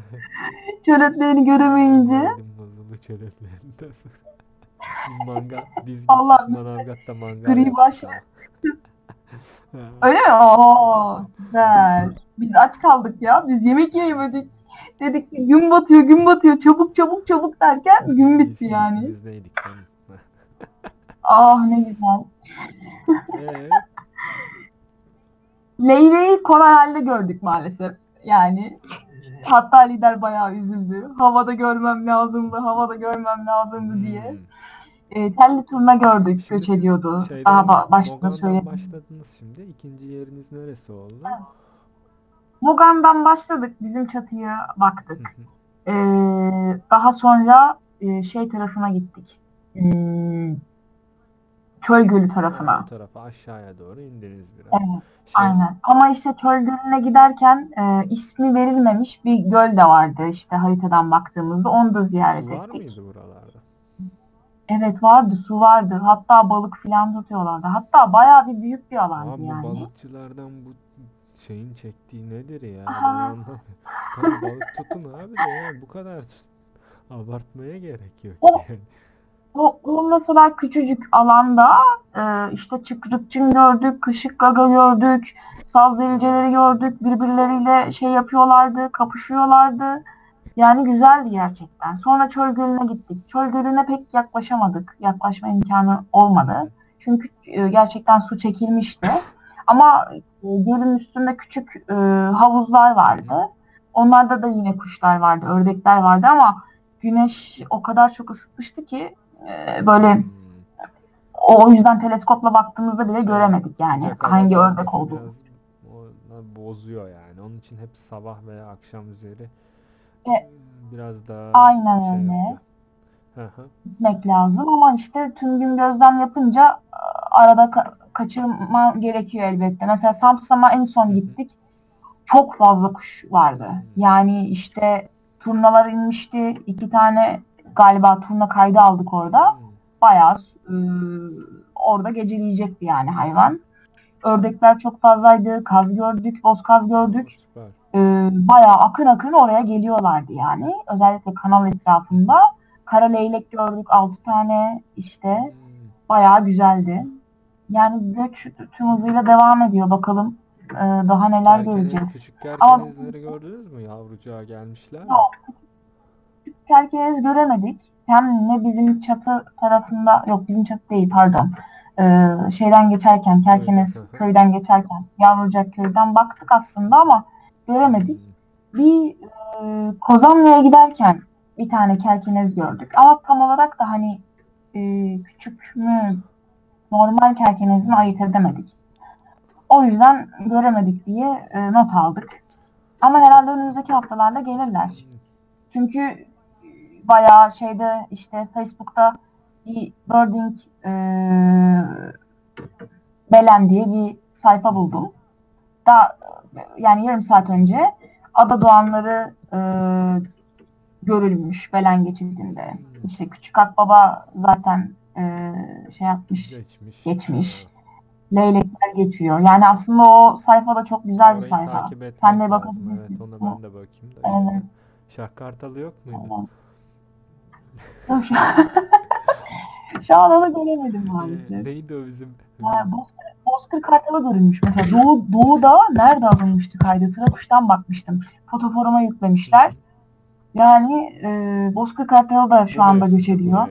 [SPEAKER 1] (laughs)
[SPEAKER 2] Çöletlerini göremeyince.
[SPEAKER 1] Moralim bozuldu çöretlerinden sonra. Biz mangal, biz
[SPEAKER 2] Allah
[SPEAKER 1] Manavgat'ta mangal
[SPEAKER 2] gri baş- (laughs) Öyle mi? Oo, güzel. Biz aç kaldık ya. Biz yemek yiyemedik. Dedik ki gün batıyor, gün batıyor. Çabuk çabuk çabuk derken gün bitti
[SPEAKER 1] biz
[SPEAKER 2] yani.
[SPEAKER 1] keyfimizdeydik (laughs) canım.
[SPEAKER 2] Ah ne güzel. (laughs)
[SPEAKER 1] Ee,
[SPEAKER 2] Leyleği konar halde gördük maalesef. Yani hatta lider bayağı üzüldü. Havada görmem lazımdı, havada görmem lazımdı diye. E, telli turna gördük,
[SPEAKER 1] Şimdi
[SPEAKER 2] göç ediyordu.
[SPEAKER 1] şeyden,
[SPEAKER 2] Daha ba- başta söyledim.
[SPEAKER 1] başladınız şimdi. İkinci yeriniz neresi oldu?
[SPEAKER 2] Mugan'dan başladık, bizim çatıya baktık.
[SPEAKER 1] hı.
[SPEAKER 2] E, daha sonra e, şey tarafına gittik. Hmm, Çöl Gölü tarafına.
[SPEAKER 1] Bu tarafa aşağıya doğru indiniz biraz.
[SPEAKER 2] Evet,
[SPEAKER 1] Şey,
[SPEAKER 2] aynen. Ama işte Çöl Gölü'ne giderken e, ismi verilmemiş bir göl de vardı işte haritadan baktığımızda. Onu da ziyaret
[SPEAKER 1] Su var
[SPEAKER 2] ettik.
[SPEAKER 1] mıydı buralarda?
[SPEAKER 2] Evet vardı, su vardı. Hatta balık filan tutuyorlardı. Hatta bayağı bir büyük bir alandı
[SPEAKER 1] Abi
[SPEAKER 2] yani.
[SPEAKER 1] balıkçılardan bu şeyin çektiği nedir ya? Ben
[SPEAKER 2] Aha.
[SPEAKER 1] anlamıyorum. Tamam balık tutun abi de ya bu kadar abartmaya gerek yok
[SPEAKER 2] O-
[SPEAKER 1] yani.
[SPEAKER 2] O, o mesela küçücük alanda e, işte çıkrıkçın gördük, kışık gaga gördük, saz delicileri gördük. Birbirleriyle şey yapıyorlardı, kapışıyorlardı. Yani güzeldi gerçekten. Sonra Çöl Gölü'ne gittik. Çöl Gölü'ne pek yaklaşamadık. Yaklaşma imkanı olmadı. Çünkü e, gerçekten su çekilmişti. Ama e, gölün üstünde küçük e, havuzlar vardı. Onlarda da yine kuşlar vardı, ördekler vardı ama güneş o kadar çok ısıtmıştı ki böyle o, yüzden teleskopla baktığımızda bile göremedik yani
[SPEAKER 1] Sıcak
[SPEAKER 2] hangi ördek olduğunu.
[SPEAKER 1] Bozuyor yani. Onun için hep sabah veya akşam üzeri
[SPEAKER 2] E,
[SPEAKER 1] biraz daha
[SPEAKER 2] aynen
[SPEAKER 1] şey
[SPEAKER 2] öyle. Gitmek lazım ama işte tüm gün gözlem yapınca arada ka- kaçırma gerekiyor elbette. Mesela Samsam'a en son gittik. Çok fazla kuş vardı. Yani işte turnalar inmişti. iki tane galiba turna kaydı aldık orada. Bayağı e, orada geceleyecekti yani hayvan. Ördekler çok fazlaydı. Kaz gördük, bozkaz gördük. E, bayağı akın akın oraya geliyorlardı yani. Özellikle kanal etrafında. Kara leylek gördük 6 tane işte.
[SPEAKER 1] Hmm.
[SPEAKER 2] Bayağı güzeldi. Yani göç tüm hızıyla devam ediyor. Bakalım e, daha neler
[SPEAKER 1] Kerkene-
[SPEAKER 2] göreceğiz.
[SPEAKER 1] Küçük
[SPEAKER 2] Ama-
[SPEAKER 1] kerkenizleri gördünüz mü? Yavrucağa gelmişler. mi?
[SPEAKER 2] Yok. kerkenez göremedik. Hem ne bizim çatı tarafında, yok bizim çatı değil pardon. Ee, şeyden geçerken, Kerkenes köyden geçerken, Yavrucak köyden baktık aslında ama göremedik. Bir e, Kozanlı'ya giderken bir tane kerkenez gördük. Ama tam olarak da hani e, küçük mü, normal kerkenez mi ayırt edemedik. O yüzden göremedik diye e, not aldık. Ama herhalde önümüzdeki haftalarda gelirler. Çünkü bayağı şeyde işte Facebook'ta bir birding e, Belen diye bir sayfa buldum. Daha yani yarım saat önce ada doğanları e, görülmüş Belen geçidinde. İşte Küçük Akbaba zaten e, şey yapmış.
[SPEAKER 1] Geçmiş.
[SPEAKER 2] Geçmiş. Leylekler geçiyor. Yani aslında o sayfa da çok güzel bir
[SPEAKER 1] Orayı
[SPEAKER 2] sayfa.
[SPEAKER 1] takip etmek
[SPEAKER 2] Sen de bakabilirsin.
[SPEAKER 1] Evet ona ben de bakayım da.
[SPEAKER 2] Evet.
[SPEAKER 1] şimdi. Şah Kartalı yok muydu?
[SPEAKER 2] Tamam. (laughs) Şu an- onu göremedim
[SPEAKER 1] Ee,
[SPEAKER 2] maalesef.
[SPEAKER 1] neydi o bizim?
[SPEAKER 2] Ha, Bozkır, Bozkır Kartalı görünmüş. Mesela Doğu, Doğu'da nerede alınmıştı kaydı? Sırakuş'tan bakmıştım. Fotoforuma yüklemişler. Yani e, Bozkır Kartalı da şu anda göç ediyor.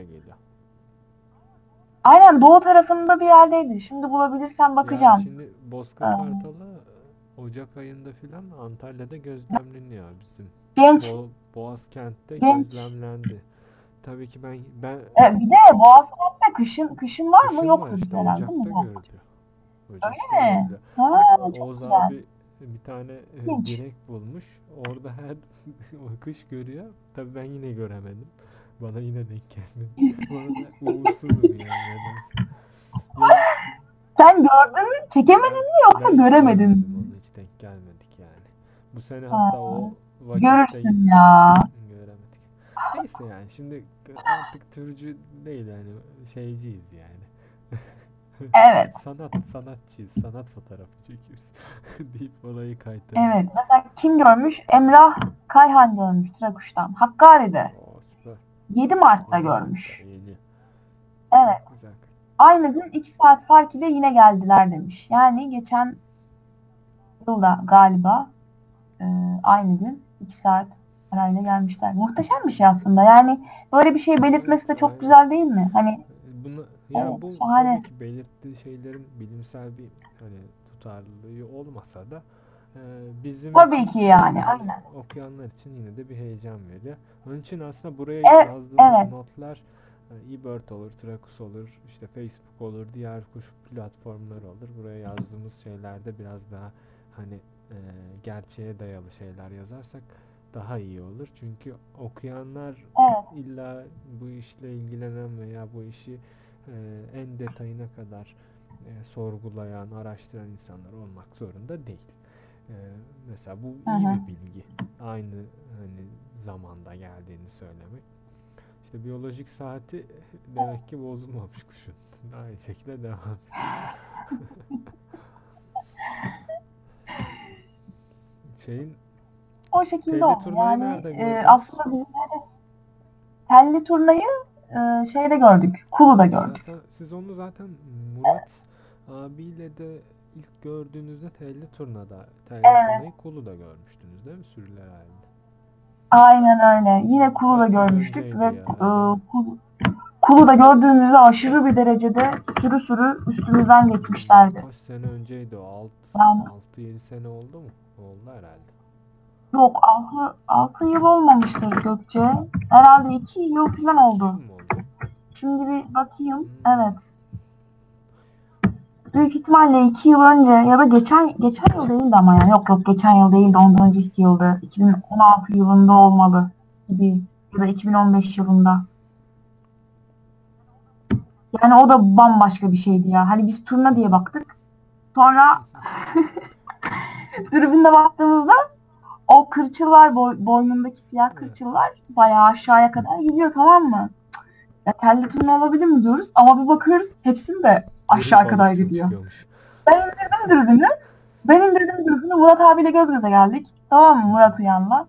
[SPEAKER 2] Aynen Doğu tarafında bir yerdeydi. Şimdi bulabilirsem bakacağım.
[SPEAKER 1] Ya şimdi Bozkır
[SPEAKER 2] Ee,
[SPEAKER 1] Kartalı Ocak ayında filan Antalya'da gözlemleniyor bizim.
[SPEAKER 2] Genç.
[SPEAKER 1] Bo Boğaz kentte
[SPEAKER 2] Genç.
[SPEAKER 1] gözlemlendi. Tabii ki ben ben
[SPEAKER 2] E, bir de Boğazkent'te kışın kışın var mı?
[SPEAKER 1] kışın
[SPEAKER 2] Yok
[SPEAKER 1] var işte
[SPEAKER 2] herhalde değil
[SPEAKER 1] Ocak'ta
[SPEAKER 2] mi?
[SPEAKER 1] görülüyor. Ocak'ta
[SPEAKER 2] mi?
[SPEAKER 1] görülüyor.
[SPEAKER 2] Ha, çok
[SPEAKER 1] Oğuz
[SPEAKER 2] güzel.
[SPEAKER 1] abi bir tane e, direk bulmuş. Orada her (laughs) o kış görüyor. Tabii ben yine göremedim. Bana yine denk. Bu arada (laughs) uğursuzum yani nedense.
[SPEAKER 2] Sen gördün mü? Çekemedin mi yoksa
[SPEAKER 1] ben
[SPEAKER 2] göremedin
[SPEAKER 1] görmedim
[SPEAKER 2] mi?
[SPEAKER 1] Hiç denk gelmedik yani. Bu sene
[SPEAKER 2] Ha,
[SPEAKER 1] hatta o vakitte
[SPEAKER 2] Görürsün ya.
[SPEAKER 1] Neyse yani şimdi artık türcü değil yani şeyciyiz yani. (laughs)
[SPEAKER 2] Evet.
[SPEAKER 1] Sanat sanatçıyız. Sanat fotoğrafı çekiyoruz. (laughs) deyip olayı kaytarıyoruz.
[SPEAKER 2] Evet. Mesela kim görmüş? Emrah Kayhan görmüş Trakuş'tan. Hakkari'de.
[SPEAKER 1] Oo, süper.
[SPEAKER 2] 7 Mart'ta
[SPEAKER 1] Güzel,
[SPEAKER 2] görmüş.
[SPEAKER 1] iyi.
[SPEAKER 2] Evet.
[SPEAKER 1] Güzel.
[SPEAKER 2] Aynı gün 2 saat fark ile yine geldiler demiş. Yani geçen yılda galiba e, aynı gün 2 saat arayla gelmişler. Muhteşem bir şey aslında. Yani böyle bir şey belirtmesi de çok güzel değil mi? Hani
[SPEAKER 1] Bunu ya
[SPEAKER 2] Evet,
[SPEAKER 1] bu
[SPEAKER 2] şahane.
[SPEAKER 1] belirttiği şeylerin bilimsel bir hani tutarlılığı olmasa da e, bizim
[SPEAKER 2] Tabii ki yani, aynen.
[SPEAKER 1] okuyanlar için yine de bir heyecan veriyor. Onun için aslında buraya
[SPEAKER 2] Evet,
[SPEAKER 1] yazdığımız
[SPEAKER 2] evet.
[SPEAKER 1] notlar e, eBird olur, Trakus olur, işte Facebook olur, diğer kuş platformları olur. Buraya yazdığımız şeylerde biraz daha hani e, gerçeğe dayalı şeyler yazarsak daha iyi olur. Çünkü okuyanlar
[SPEAKER 2] Evet.
[SPEAKER 1] illa bu işle ilgilenen veya bu işi e, en detayına kadar e, sorgulayan, araştıran insanlar olmak zorunda değil. E, mesela bu iyi
[SPEAKER 2] hı.
[SPEAKER 1] bir bilgi. Aynı hani zamanda geldiğini söylemek. İşte biyolojik saati (laughs) demek ki bozulmamış kuşun. (laughs) Aynı şekilde devam. (laughs) Şeyin
[SPEAKER 2] o şekilde oldu. Yani e, aslında bizim de telli turnayı e, şeyde gördük. Kulu'da gördük.
[SPEAKER 1] sen- siz onu zaten Murat abiyle de ilk gördüğünüzde telli turnada, telli
[SPEAKER 2] Evet.
[SPEAKER 1] turnayı Kulu'da görmüştünüz değil mi sürüler halinde?
[SPEAKER 2] Aynen öyle. Yine Kulu'da görmüştük ve
[SPEAKER 1] ya?
[SPEAKER 2] e, Kulu- Kulu'da gördüğümüzde aşırı bir derecede sürü sürü üstümüzden geçmişlerdi.
[SPEAKER 1] Kaç sene önceydi o?
[SPEAKER 2] Yani-
[SPEAKER 1] 6-7 sene oldu mu? Oldu herhalde.
[SPEAKER 2] Yok 6, 6 yıl olmamıştır Gökçe. Herhalde 2 yıl falan oldu. Şimdi bir bakayım.
[SPEAKER 1] Hmm.
[SPEAKER 2] Evet. Büyük ihtimalle 2 yıl önce ya da geçen geçen yıl değildi ama yani. Yok yok geçen yıl değildi. Ondan önceki yıldı. 2016 yılında olmalı gibi. Ya da 2015 yılında. Yani o da bambaşka bir şeydi ya. Hani biz turna diye baktık. Sonra (laughs) dürbünde baktığımızda o kırçıllar boy, boynundaki siyah kırçıllar bayağı aşağıya kadar gidiyor tamam mı? Ya turna olabilir mi diyoruz ama bir bakıyoruz hepsinde aşağı
[SPEAKER 1] Deri
[SPEAKER 2] kadar gidiyor.
[SPEAKER 1] çıkıyormuş.
[SPEAKER 2] Ben indirdim dürbünü. Ben indirdim dürbünü. Murat abiyle göz göze geldik. Tamam mı Murat Uyan'la.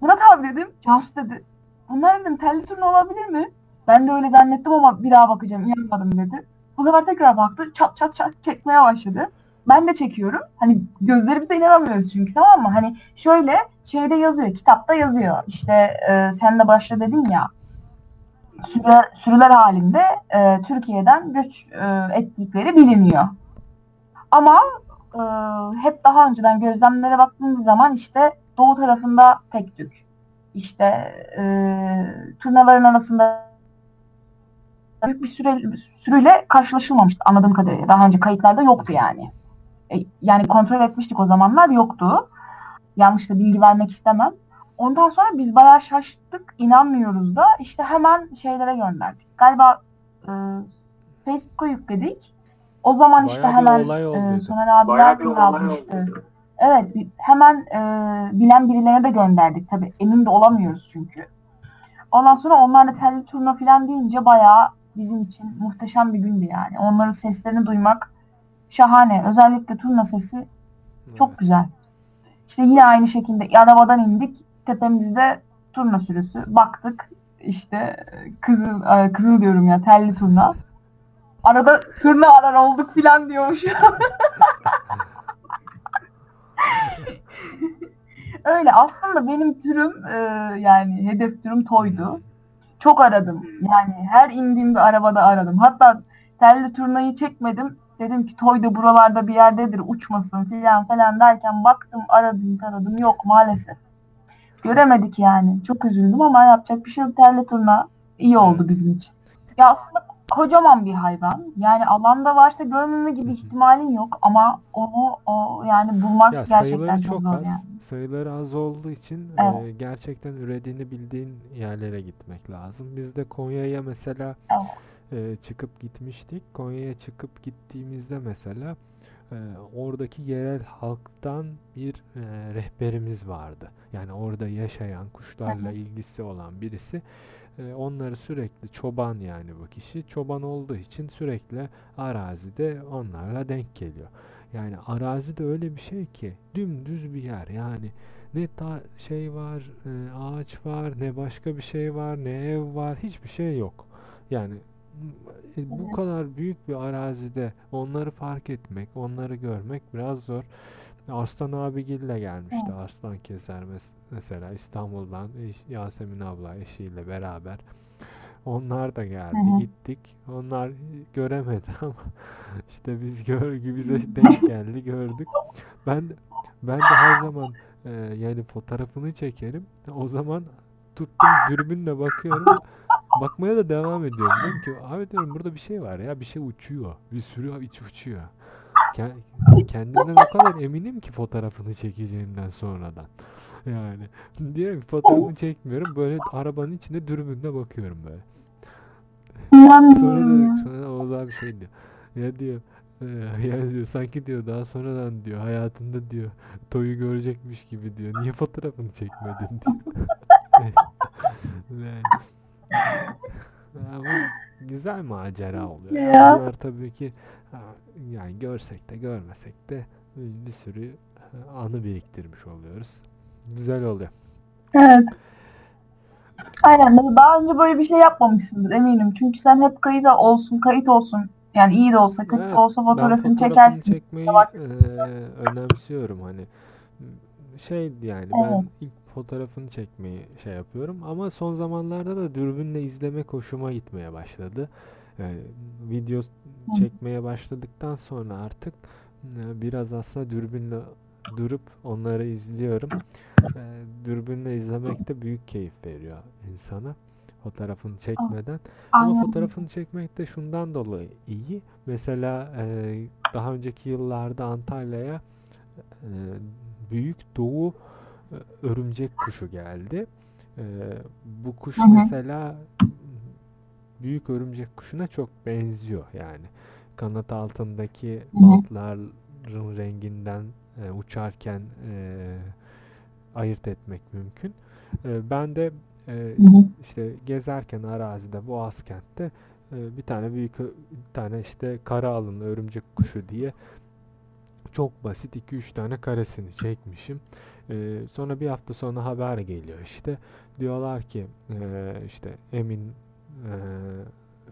[SPEAKER 2] Murat abi dedim. Cansu dedi. Bunlar dedim telli turna olabilir mi? Ben de öyle zannettim ama bir daha bakacağım. inanmadım dedi. Bu sefer tekrar baktı. Çat çat çat çekmeye başladı. Ben de çekiyorum. Hani gözlerimize inanamıyoruz çünkü tamam mı? Hani şöyle şeyde yazıyor, kitapta yazıyor. İşte e, sen de başta dedin ya sürüler, sürüler halinde e, Türkiye'den göç e, ettikleri biliniyor. Ama e, hep daha önceden gözlemlere baktığımız zaman işte doğu tarafında tek tük. İşte e, turnaların arasında büyük bir süre, sürüyle karşılaşılmamıştı anladığım kadarıyla. Daha önce kayıtlarda yoktu yani. E, yani kontrol etmiştik o zamanlar yoktu. Yanlış da bilgi vermek istemem. Ondan sonra biz bayağı şaştık, inanmıyoruz da işte hemen şeylere gönderdik. Galiba e, Facebook'a yükledik. O zaman işte
[SPEAKER 1] Bayağı bir
[SPEAKER 2] hemen e. Soner abiler yazmıştı. Evet, hemen e, bilen birilerine de gönderdik. Tabii emin de olamıyoruz çünkü. Ondan sonra onlar da telli turna falan deyince bayağı bizim için muhteşem bir gündü yani. Onların seslerini duymak şahane. Özellikle turna sesi çok
[SPEAKER 1] Evet.
[SPEAKER 2] güzel. İşte yine aynı şekilde arabadan indik. Tepemizde turna sürüsü. Baktık işte e, kızıl, e, kızıl diyorum ya telli turna. Arada turna arar olduk filan diyormuş. (laughs) Öyle aslında benim türüm e, yani hedef türüm toydu. Çok aradım. Yani her indiğimde arabada aradım. Hatta telli turnayı çekmedim. Dedim ki toyda buralarda bir yerdedir uçmasın filan falan derken baktım aradım taradım yok maalesef. Göremedik yani. Çok üzüldüm ama yapacak bir şey yok. Telli turna iyi oldu bizim için. Ya aslında kocaman bir hayvan. Yani alanda varsa görmeme gibi ihtimalin yok ama onu o yani bulmak
[SPEAKER 1] Ya
[SPEAKER 2] gerçekten çok zor
[SPEAKER 1] az.
[SPEAKER 2] yani.
[SPEAKER 1] Sayıları az olduğu için
[SPEAKER 2] Evet.
[SPEAKER 1] e, gerçekten ürediğini bildiğin yerlere gitmek lazım. Biz de Konya'ya mesela
[SPEAKER 2] Evet.
[SPEAKER 1] E, çıkıp gitmiştik. Konya'ya çıkıp gittiğimizde mesela e, oradaki yerel halktan bir e, rehberimiz vardı. Yani orada yaşayan, kuşlarla ilgisi olan birisi. E, onları sürekli çoban yani bu kişi. Çoban olduğu için sürekli arazide onlarla denk geliyor. Yani arazi de öyle bir şey ki dümdüz bir yer. Yani ne ta şey var, e, ağaç var, ne başka bir şey var, ne ev var, hiçbir şey yok. Yani bu
[SPEAKER 2] Evet.
[SPEAKER 1] kadar büyük bir arazide onları fark etmek, onları görmek biraz zor. Arslan abigille gelmişti.
[SPEAKER 2] Evet.
[SPEAKER 1] Arslan Keser mes- mesela İstanbul'dan Yasemin abla eşiyle beraber. Onlar da geldi,
[SPEAKER 2] Hı hı.
[SPEAKER 1] gittik. Onlar göremedi (laughs) ama işte biz gör bize denk geldi, gördük. Ben ben de her zaman e, yani fotoğrafını çekerim. O zaman tuttum dürbünle bakıyorum. Bakmaya da devam ediyorum. Diyorum ki abi diyorum burada bir şey var ya bir şey uçuyor. Bir sürü iç uçuyor. Ke- Kendimden o kadar eminim ki fotoğrafını çekeceğimden sonradan. Yani ki fotoğrafını çekmiyorum. Böyle arabanın içinde dürbünle bakıyorum böyle. Sonra da sonra Oğuz abi şey diyor. Ya diyor "e, ya diyor sanki diyor daha sonradan diyor hayatında diyor toyu görecekmiş gibi diyor. Niye fotoğrafını çekmedin diyor. (laughs) Yani, (laughs) ama güzel macera oluyor. Yani
[SPEAKER 2] Ya.
[SPEAKER 1] bunlar tabii ki yani görsek de görmesek de bir sürü e, anı biriktirmiş oluyoruz. Güzel oluyor.
[SPEAKER 2] Evet. Aynen. Daha önce böyle bir şey yapmamışsındır eminim. Çünkü sen hep kayıt olsun, kayıt olsun. Yani iyi de olsa, kötü de
[SPEAKER 1] Evet,
[SPEAKER 2] olsa
[SPEAKER 1] Ben
[SPEAKER 2] fotoğrafını
[SPEAKER 1] fotoğrafını
[SPEAKER 2] çekersin.
[SPEAKER 1] çekmeyi eee, önemsiyorum hani şey yani ben
[SPEAKER 2] Evet.
[SPEAKER 1] ilk fotoğrafını çekmeyi şey yapıyorum ama son zamanlarda da dürbünle izlemek hoşuma gitmeye başladı. Yani video çekmeye başladıktan sonra artık e, biraz aslında dürbünle durup onları izliyorum. E, dürbünle izlemek de büyük keyif veriyor insana fotoğrafını çekmeden. Ama
[SPEAKER 2] Aynen.
[SPEAKER 1] fotoğrafını çekmek de şundan dolayı iyi. Mesela e, daha önceki yıllarda Antalya'ya e, büyük doğu e, örümcek kuşu geldi. E, bu kuş
[SPEAKER 2] Hı hı.
[SPEAKER 1] mesela büyük örümcek kuşuna çok benziyor yani. Kanat altındaki bantların renginden e, uçarken e, ayırt etmek mümkün. E, ben de e, işte gezerken arazide Boğazkent'te e, bir tane büyük bir tane işte kara alınlı örümcek kuşu diye çok basit 2-3 tane karesini çekmişim. E, sonra bir hafta sonra haber geliyor işte. Diyorlar ki e, işte Emin e,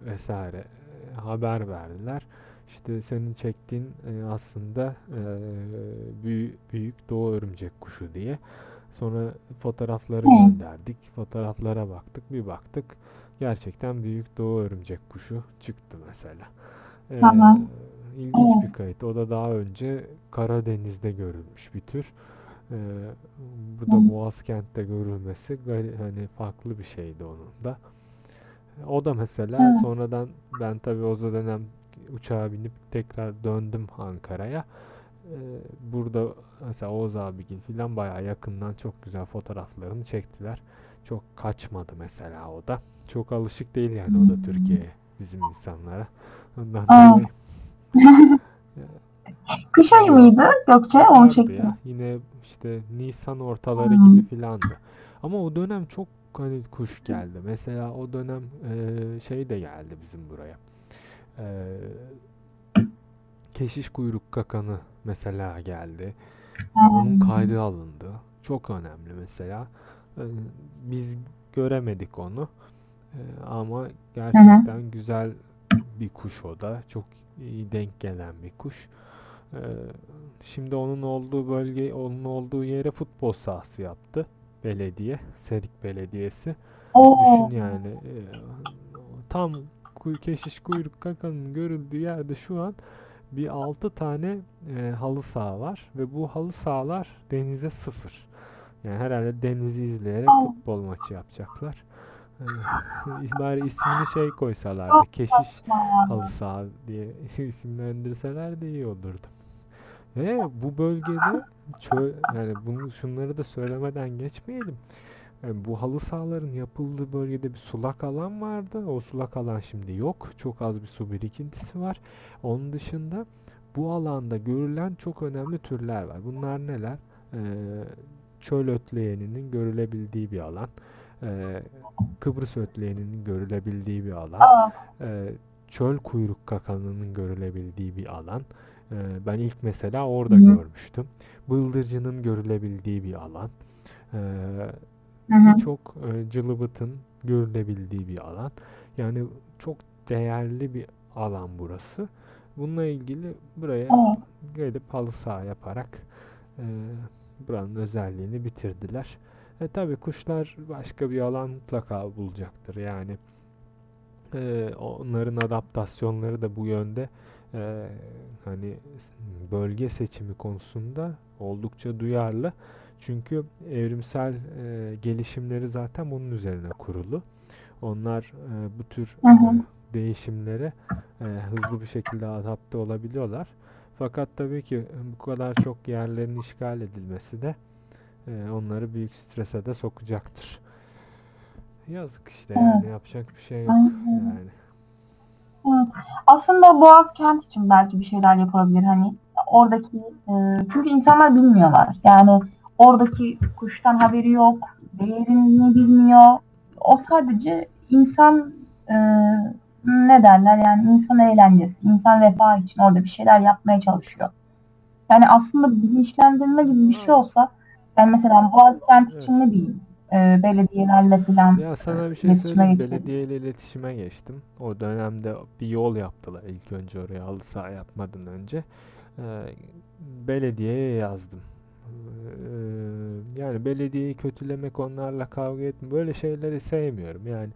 [SPEAKER 1] vesaire e, haber verdiler. İşte senin çektiğin e, aslında e, büyük, büyük doğu örümcek kuşu diye. Sonra fotoğrafları gönderdik. Fotoğraflara baktık. Bir baktık. Gerçekten büyük doğu örümcek kuşu çıktı mesela. Ee,
[SPEAKER 2] Tamam.
[SPEAKER 1] ilginç bir
[SPEAKER 2] Evet.
[SPEAKER 1] kayıt. O da daha önce Karadeniz'de görülmüş bir tür. Ee,
[SPEAKER 2] Hı.
[SPEAKER 1] burada Boğazkent'te görülmesi gari- hani farklı bir şeydi onun da. O da mesela
[SPEAKER 2] Evet.
[SPEAKER 1] sonradan ben tabii o dönem uçağa binip tekrar döndüm Ankara'ya. Ee, burada mesela Oğuz abigil filan bayağı yakından çok güzel fotoğraflarını çektiler. Çok kaçmadı mesela o da. Çok alışık değil yani o da
[SPEAKER 2] Hmm.
[SPEAKER 1] Türkiye'ye bizim insanlara. Ondan
[SPEAKER 2] Evet. (laughs) Kış ayı mıydı Gökçe? Onu çekti.
[SPEAKER 1] Yine işte Nisan ortaları gibi filandı. Ama o dönem çok hani kuş geldi. Mesela o dönem eee, şey de geldi bizim buraya. Eee, keşiş kuyruk kakanı mesela geldi. Onun kaydı alındı. Çok önemli mesela. Biz göremedik onu. Ama gerçekten güzel bir kuş o da. Çok iyi denk gelen bir kuş. Şimdi onun olduğu bölge, onun olduğu yere futbol sahası yaptı belediye, Serik Belediyesi.
[SPEAKER 2] Oo.
[SPEAKER 1] Düşün yani eee, tam keşiş kuyruk kakanın görüldüğü yerde şu an bir 6 tane eee, halı saha var ve bu halı sahalar denize sıfır. Yani herhalde denizi izleyerek futbol maçı yapacaklar. Eee, (laughs) bari ismini şey koysalardı, keşiş halı saha diye (laughs) isimlendirseler de iyi olurdu. Ve bu bölgede çöl, yani bunu şunları da söylemeden geçmeyelim. Yani bu halı sahaların yapıldığı bölgede bir sulak alan vardı. O sulak alan şimdi yok. Çok az bir su birikintisi var. Onun dışında bu alanda görülen çok önemli türler var. Bunlar neler? Ee, çöl ötleyeninin görülebildiği bir alan. Ee, Kıbrıs ötleyeninin görülebildiği bir alan. Ee, çöl kuyruk kakanının görülebildiği bir alan. Ee, ben ilk mesela orada
[SPEAKER 2] Hı
[SPEAKER 1] görmüştüm. Bıldırcının görülebildiği bir alan.
[SPEAKER 2] Hı.
[SPEAKER 1] birçok e, cılıbıtın görülebildiği bir alan. Yani çok değerli bir alan burası. Bununla ilgili buraya
[SPEAKER 2] Evet.
[SPEAKER 1] gelip halı saha yaparak e, buranın özelliğini bitirdiler. E tabi kuşlar başka bir alan mutlaka bulacaktır. Yani e, onların adaptasyonları da bu yönde e, hani bölge seçimi konusunda oldukça duyarlı. Çünkü evrimsel e, gelişimleri zaten bunun üzerine kurulu. Onlar e, bu tür
[SPEAKER 2] Hı hı.
[SPEAKER 1] e, değişimlere e, hızlı bir şekilde adapte olabiliyorlar. Fakat tabii ki bu kadar çok yerlerin işgal edilmesi de e, onları büyük strese de sokacaktır. Yazık işte yani yapacak bir şey yok yani.
[SPEAKER 2] Aslında Boğaz kent için belki bir şeyler yapılabilir. Hani oradaki e, çünkü insanlar bilmiyorlar. Yani oradaki kuştan haberi yok, değerini bilmiyor. O sadece insan e, ne derler yani insan eğlencesi, insan refahı için orada bir şeyler yapmaya çalışıyor. Yani aslında bilinçlendirme gibi bir şey olsa ben mesela Boğaz kent için ne bileyim e, belediyelerle falan
[SPEAKER 1] Ya sana bir şey
[SPEAKER 2] iletişime
[SPEAKER 1] söyleyeyim.
[SPEAKER 2] geçelim.
[SPEAKER 1] Belediyeyle iletişime geçtim. O dönemde bir yol yaptılar ilk önce oraya halı saha yapmadan önce. Ee, belediyeye yazdım. Ee, yani belediyeyi kötülemek, onlarla kavga etme böyle şeyleri sevmiyorum. Yani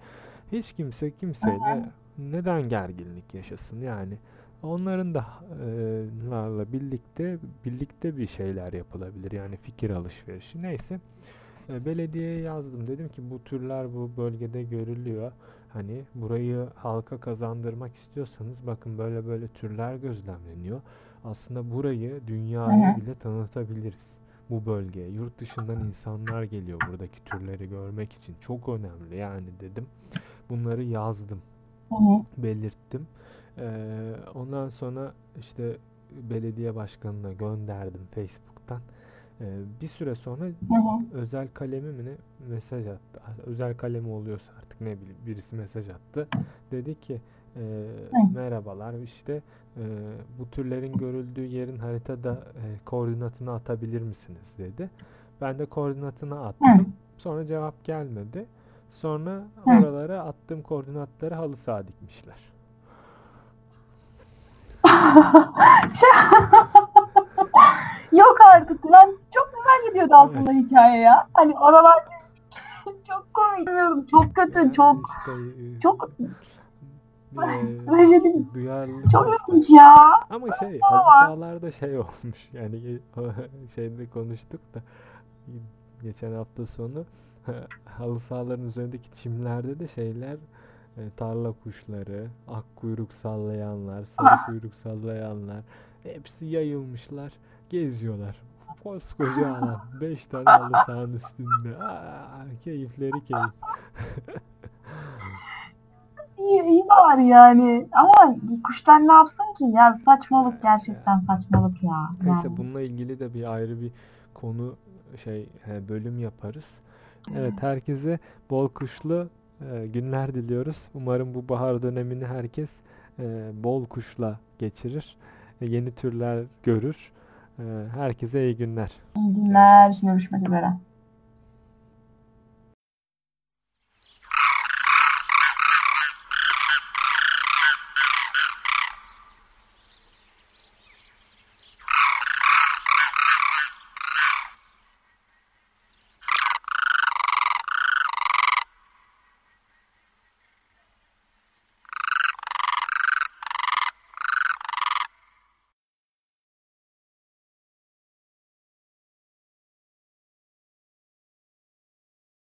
[SPEAKER 1] hiç kimse kimseyle neden gerginlik yaşasın? Yani onların da e, birlikte birlikte bir şeyler yapılabilir. Yani fikir alışverişi. Neyse. E, Belediyeye yazdım. Dedim ki bu türler bu bölgede görülüyor. Hani burayı halka kazandırmak istiyorsanız bakın böyle böyle türler gözlemleniyor. Aslında burayı dünyaya bile tanıtabiliriz. Bu bölgeye. Yurt dışından insanlar geliyor buradaki türleri görmek için. Çok önemli yani dedim. Bunları yazdım belirttim. Eee, ondan sonra işte belediye başkanına gönderdim Facebook'tan. Eee, bir süre sonra özel kalemi mi ne mesaj attı. Ha, Özel kalemi oluyorsa artık ne bileyim birisi mesaj attı. Dedi ki eee, merhabalar işte eee, bu türlerin görüldüğü yerin haritada eee, koordinatını atabilir misiniz dedi. Ben de koordinatını attım. Sonra cevap gelmedi. Sonra oralara attığım koordinatları halı saha dikmişler. (laughs) (laughs)
[SPEAKER 2] Yok artık lan çok güzel ediyordu aslında hikaye ya. Hani oralar (laughs) çok komik. Bilmiyorum, Çok kötü, çok
[SPEAKER 1] İşte, e,
[SPEAKER 2] çok
[SPEAKER 1] e, (laughs)
[SPEAKER 2] trajedi.
[SPEAKER 1] duyarlı
[SPEAKER 2] Çok ilginç ya.
[SPEAKER 1] Ama şey halı sahalarda şey (laughs) olmuş yani şeyde konuştuk da geçen hafta sonu halı sahaların üzerindeki çimlerde de şeyler e, tarla kuşları, ak kuyruk sallayanlar, sarı
[SPEAKER 2] Ah.
[SPEAKER 1] kuyruk sallayanlar hepsi yayılmışlar, geziyorlar. Koskoca alan. 5 (laughs) tane halı sahanın üstünde. Aa, keyifleri keyif. (laughs)
[SPEAKER 2] İyi, iyi var yani. Ama kuşlar ne yapsın ki? Ya saçmalık gerçekten saçmalık ya.
[SPEAKER 1] Neyse
[SPEAKER 2] Yani.
[SPEAKER 1] bununla ilgili de bir ayrı bir konu şey bölüm yaparız. Evet herkese bol kuşlu e, günler diliyoruz. Umarım bu bahar dönemini herkes e, bol kuşla geçirir. E, Yeni türler görür. E, Herkese iyi günler.
[SPEAKER 2] İyi günler. Görüşmek üzere.